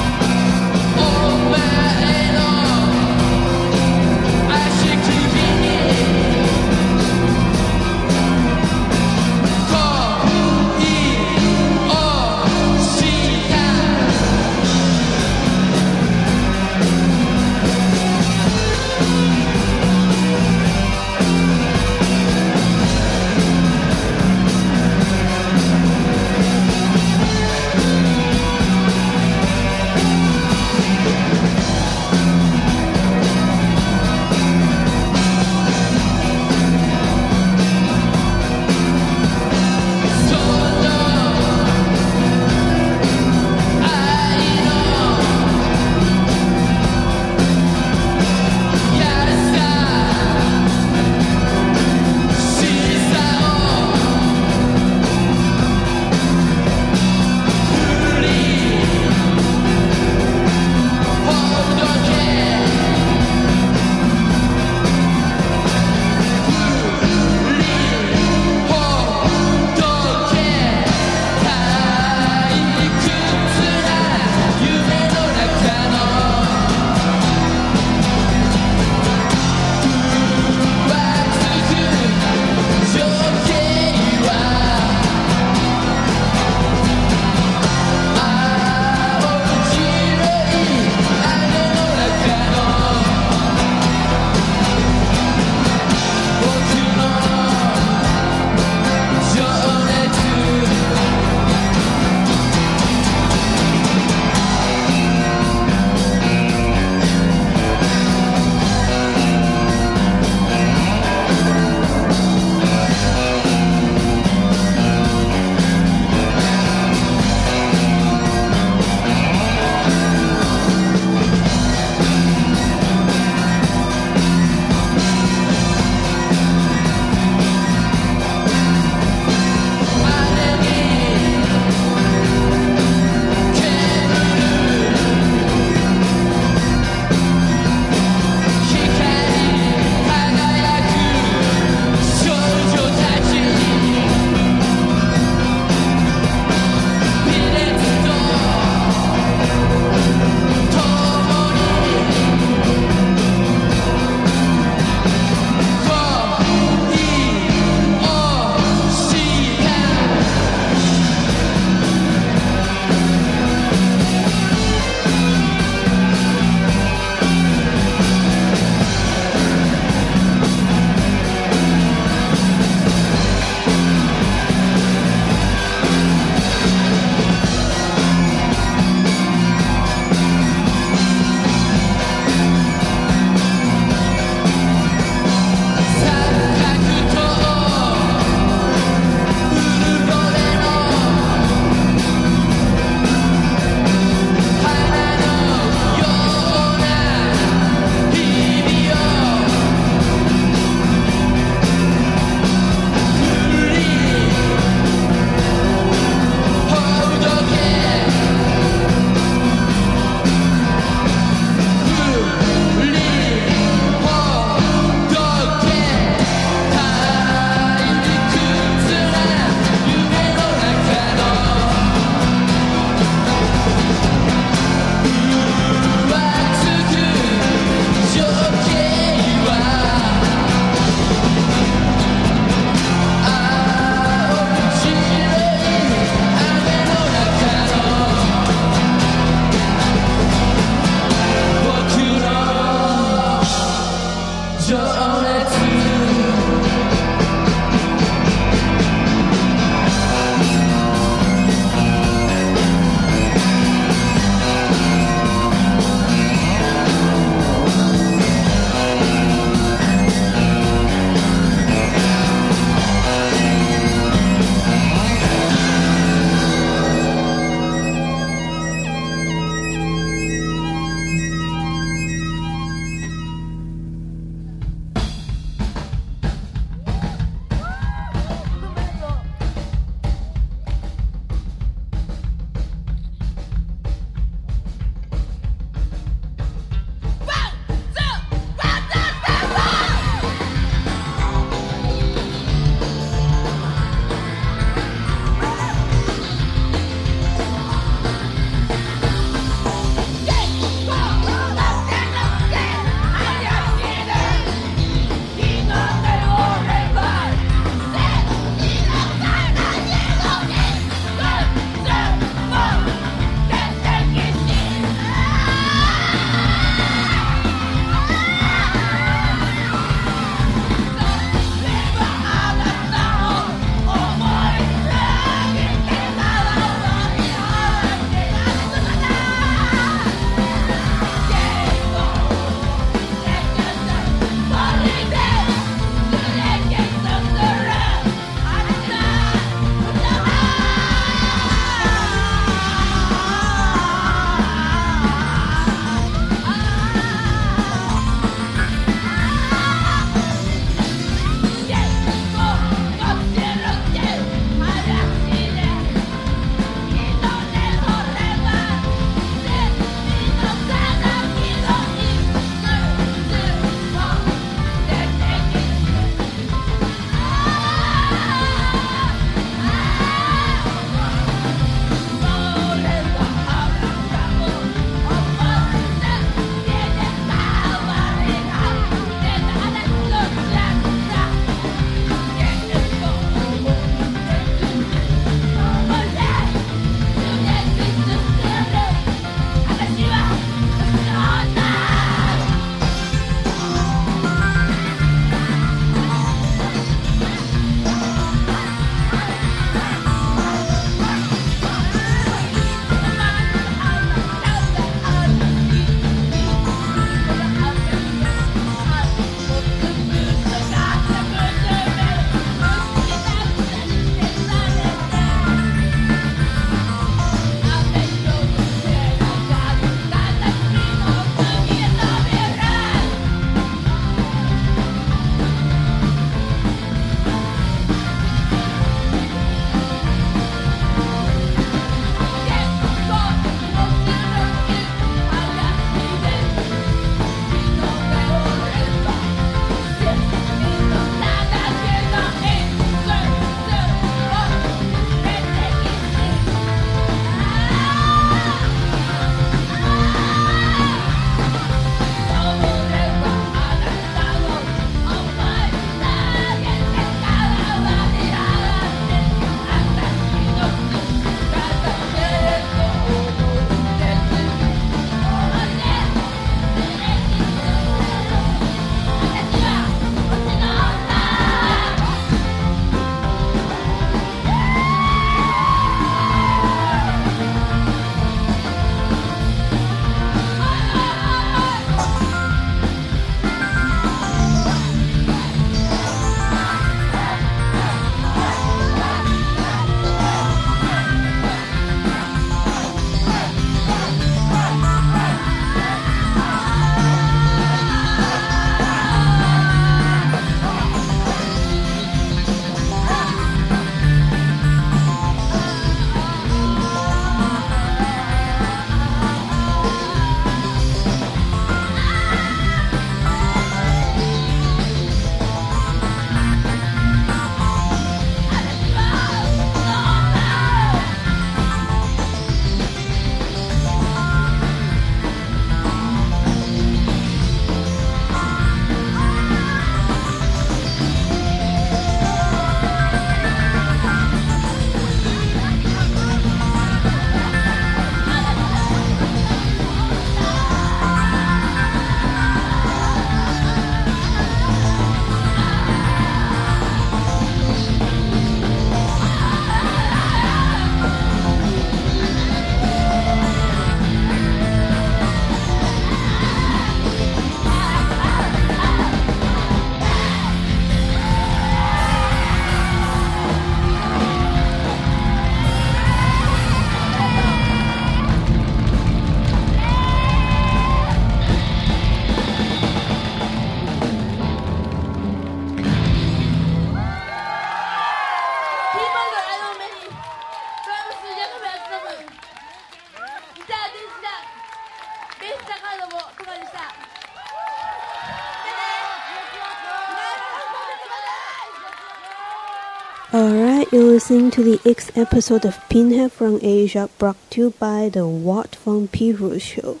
listening to the next episode of Pinhead from Asia brought to you by the Watt from Pedro show.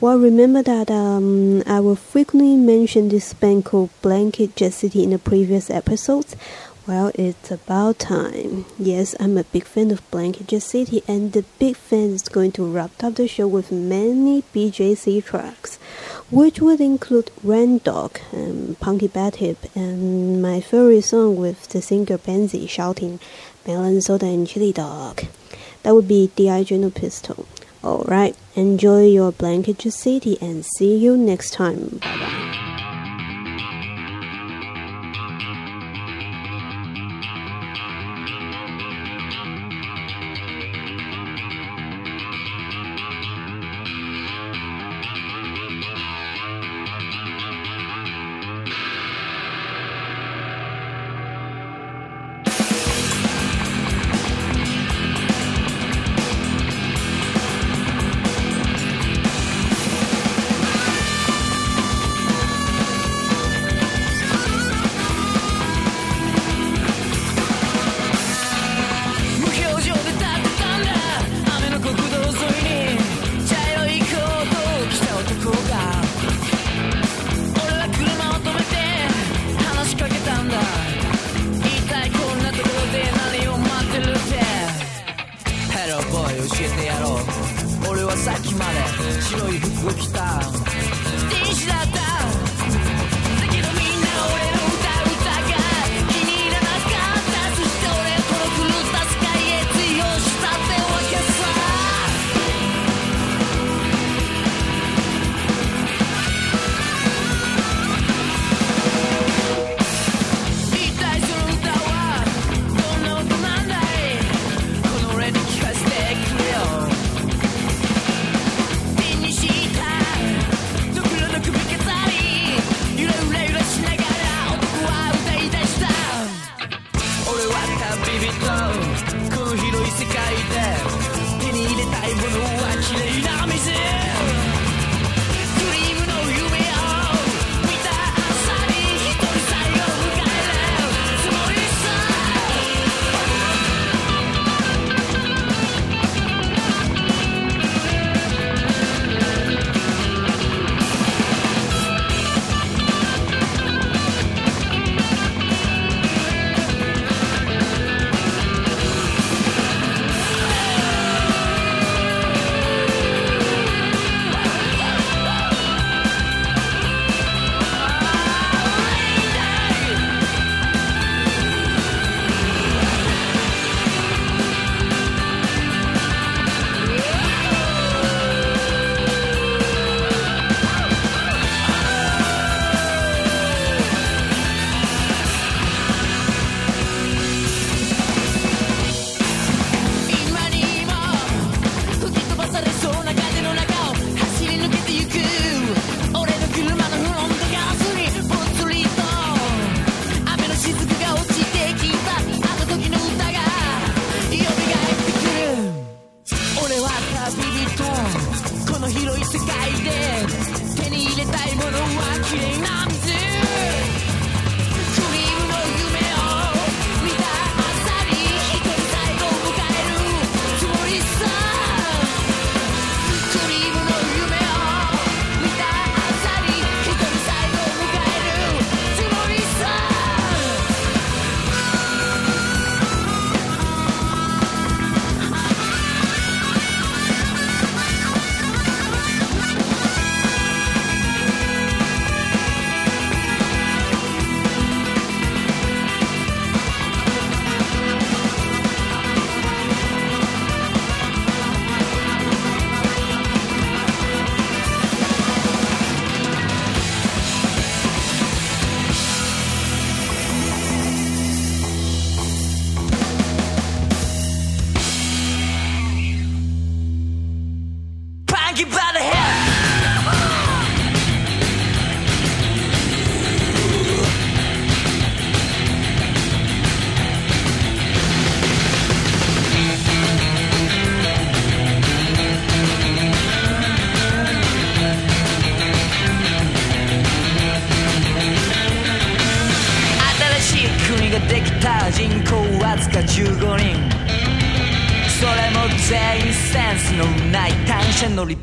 Well, remember that um, I will frequently mention this band called Blankey Jet City in the previous episodes. Well, it's about time. Yes, I'm a big fan of Blankey Jet City, and the big fan is going to wrap up the show with many BJC tracks which would include Rain Dog and Punky Bad Hip and my favorite song with the singer Benji shouting melon soda, and chili dog. That would be D.I.J. no Pistol. Alright, enjoy your Blankey city and see you next time. Bye bye.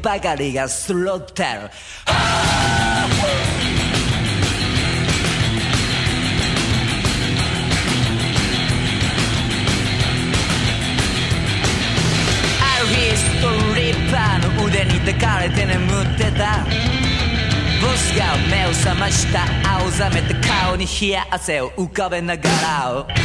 ばかりがスロってるストリッパーの腕に抱かれて眠ってたボスが目を覚ました青ざめて顔に冷や汗を浮かべながら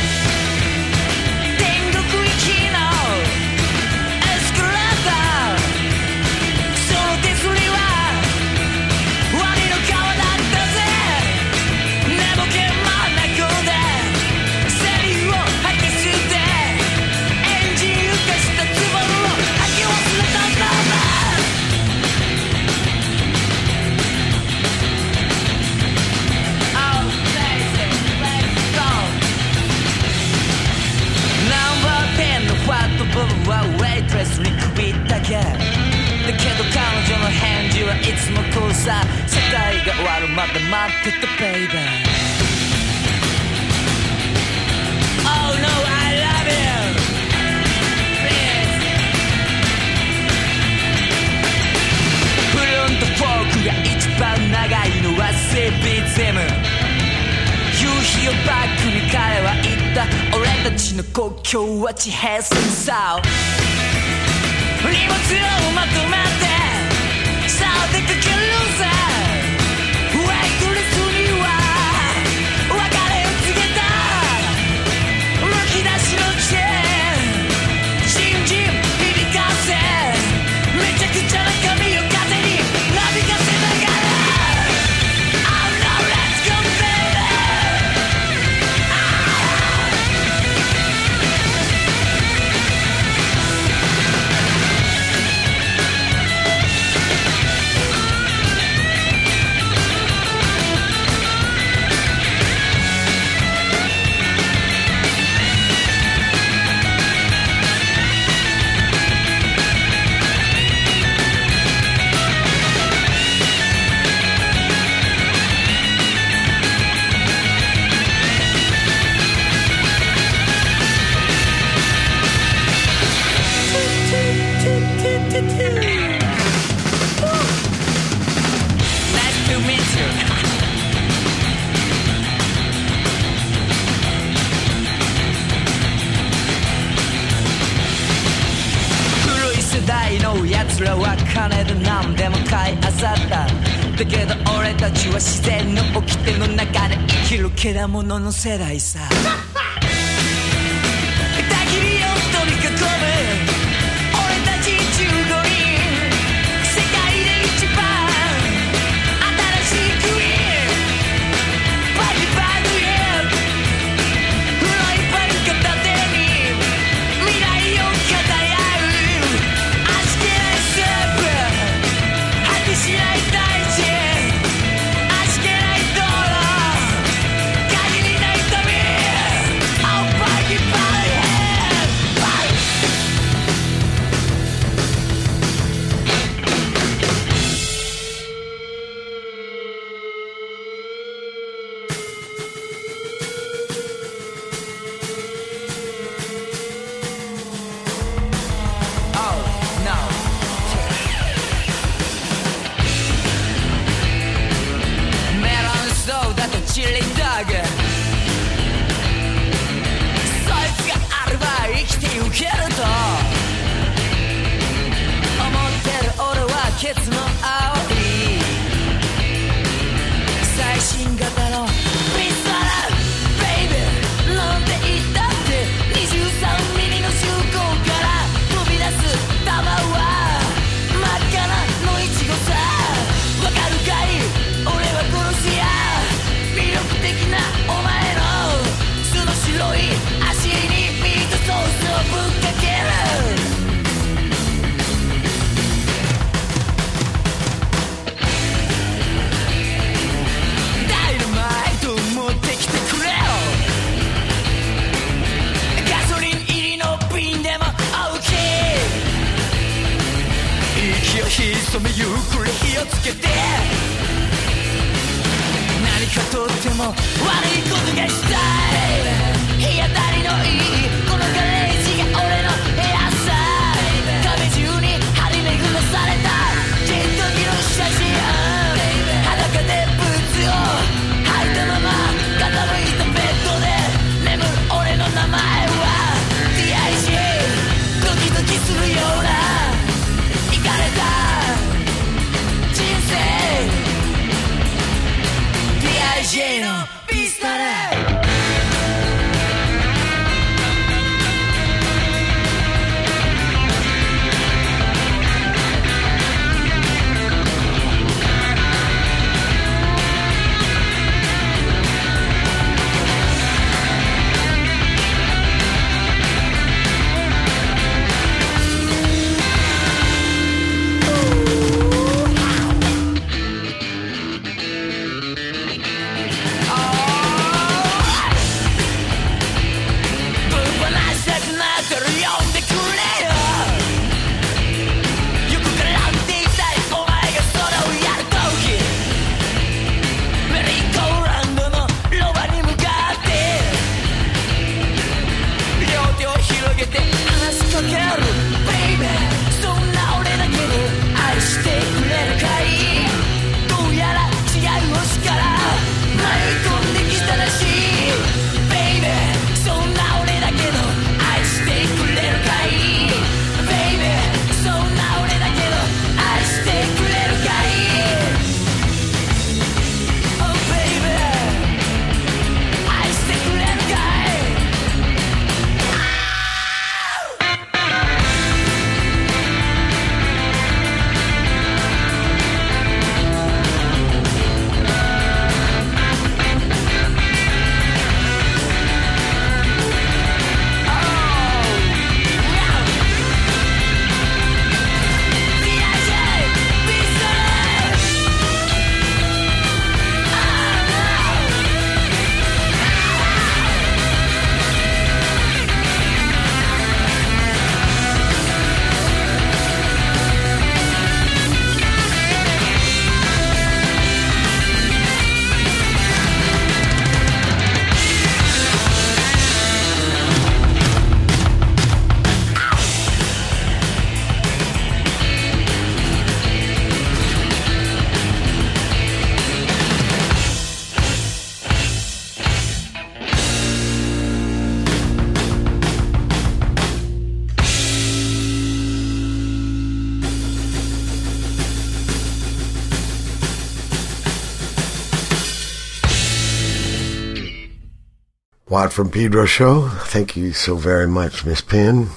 いつもこうさ世界が終わるまで待っててベイベー Oh no I love you. Please フロントフォークが一番長いのはセビゼム夕日をバックに彼は言った。俺たちの故郷は地平線さ。荷物をまとめて。the loser. 物の世代さ。Watt from Pedro Show. Thank you so very much, Miss Pin,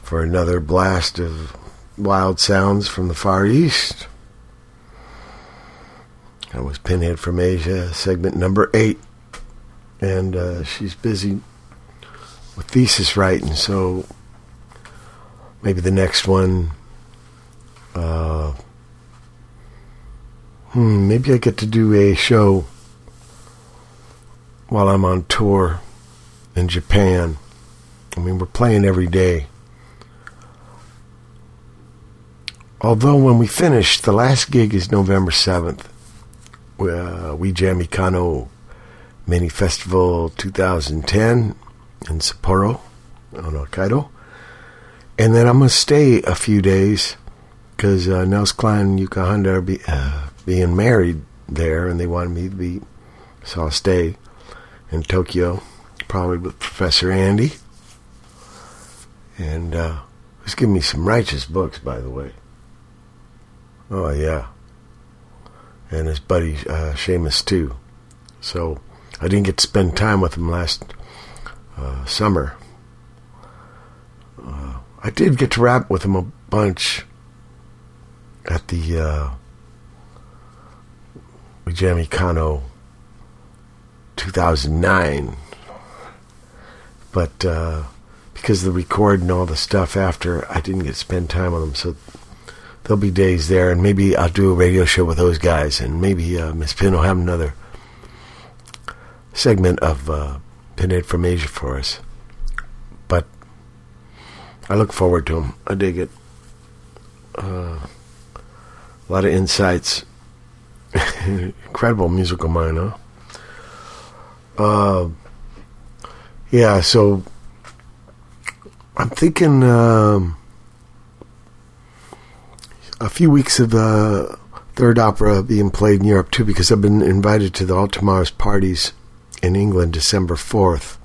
for another blast of wild sounds from the Far East. That was Pinhead from Asia, segment number eight. And uh, she's busy with thesis writing, so maybe the next one. Uh, hmm, maybe I get to do a show while I'm on tour in Japan. I mean, we're playing every day. Although when we finish, the last gig is November 7th. Uh, we Jam Mikano Mini Festival 2010 in Sapporo on Hokkaido. And then I'm going to stay a few days because uh, Nels Cline and Yuka Honda are be, uh, being married there and they wanted me to be, so I'll stay in Tokyo, probably with Professor Andy. And uh, he's giving me some righteous books, by the way. Oh, yeah. And his buddy uh, Seamus, too. So I didn't get to spend time with him last uh, summer. Uh, I did get to rap with him a bunch at the uh, Jamie Kano 2009. But uh, because of the record and all the stuff after, I didn't get to spend time with them. So there'll be days there, and maybe I'll do a radio show with those guys, and maybe uh, Miss Pin will have another segment of uh, Pinhead from Asia for us. But I look forward to them. I dig it. Uh, a lot of insights. *laughs* Incredible musical mind, huh? Uh, yeah, so I'm thinking um, a few weeks of the third opera being played in Europe too, because I've been invited to the All Tomorrow's parties in England December 4th.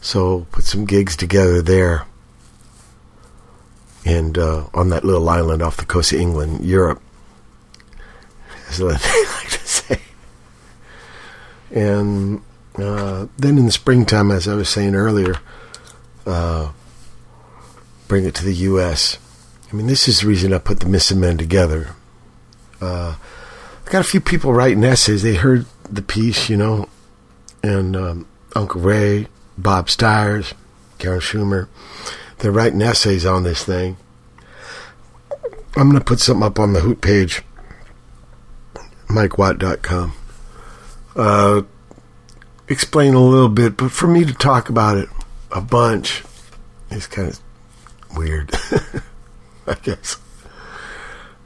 So put some gigs together there. And uh, on that little island off the coast of England, Europe, *laughs* *laughs* as they like to say. And uh, then in the springtime, as I was saying earlier, uh, bring it to the U.S. I mean, this is the reason I put the Missingmen together. Uh, I got a few people writing essays. They heard the piece, you know, and um, Uncle Ray, Bob Stiers, Karen Schumer. They're writing essays on this thing. I'm going to put something up on the Hoot page, MikeWatt.com. Uh, explain a little bit, but for me to talk about it a bunch is kind of weird, *laughs* I guess.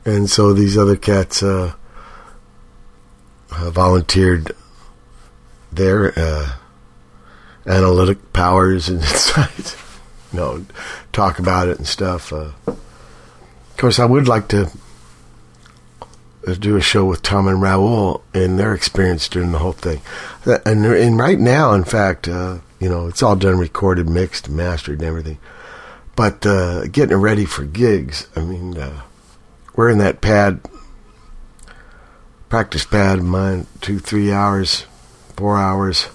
And so these other cats uh, uh, volunteered their uh, analytic powers and *laughs* insights. you know, talk about it and stuff. Uh, of course, I would like to do a show with Tom and Raoul and their experience during the whole thing. Uh, And, and right now, in fact, uh, you know, it's all done, recorded, mixed, mastered, and everything. But uh, getting ready for gigs, I mean, uh, we're in that pad, practice pad of mine, two, three hours, four hours,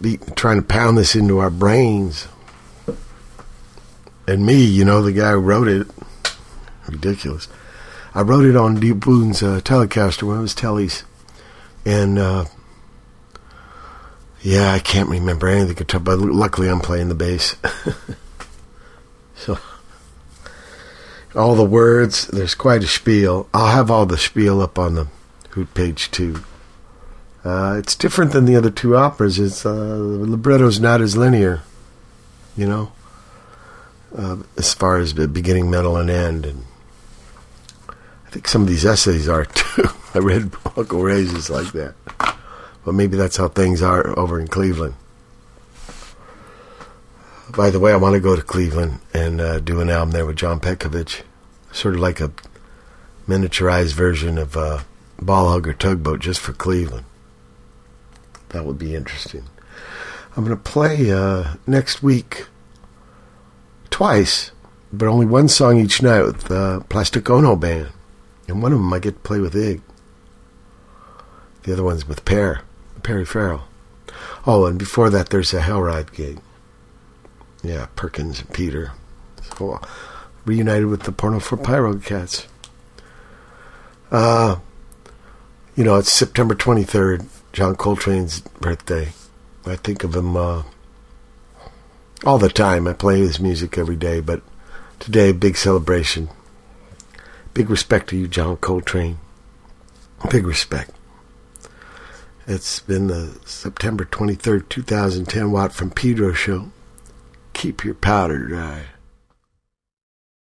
beat, trying to pound this into our brains. And me, you know, the guy who wrote it, ridiculous. I wrote it on D Boon's uh, Telecaster when it was Telly's. And, uh, yeah, I can't remember any of the guitar, but luckily I'm playing the bass. *laughs* so, all the words, there's quite a spiel. I'll have all the spiel up on the Hoot page too. Uh, it's different than the other two operas. It's uh, the libretto's not as linear, you know, uh, as far as the beginning, middle, and end. And I think some of these essays are *laughs* too. I read Uncle Ray's like that, but maybe that's how things are over in Cleveland. By the way, I want to go to Cleveland and uh, do an album there with John Petkovic, sort of like a miniaturized version of uh, Ball-Hog or Tugboat just for Cleveland. That would be interesting. I'm going to play uh, next week twice, but only one song each night with the Plastic Ono Band. And one of them I get to play with Ig. The other one's with Pear, Perry Farrell. Oh, and before that, there's a Hellride gig. Yeah, Perkins and Peter. So, reunited with the Porno for Pyro Cats. Uh, you know, it's September 23rd, John Coltrane's birthday. I think of him uh, all the time. I play his music every day, but today, big celebration. Big respect to you, John Coltrane. Big respect. It's been the September 23rd, 2010 Watt from Pedro show. Keep your powder dry.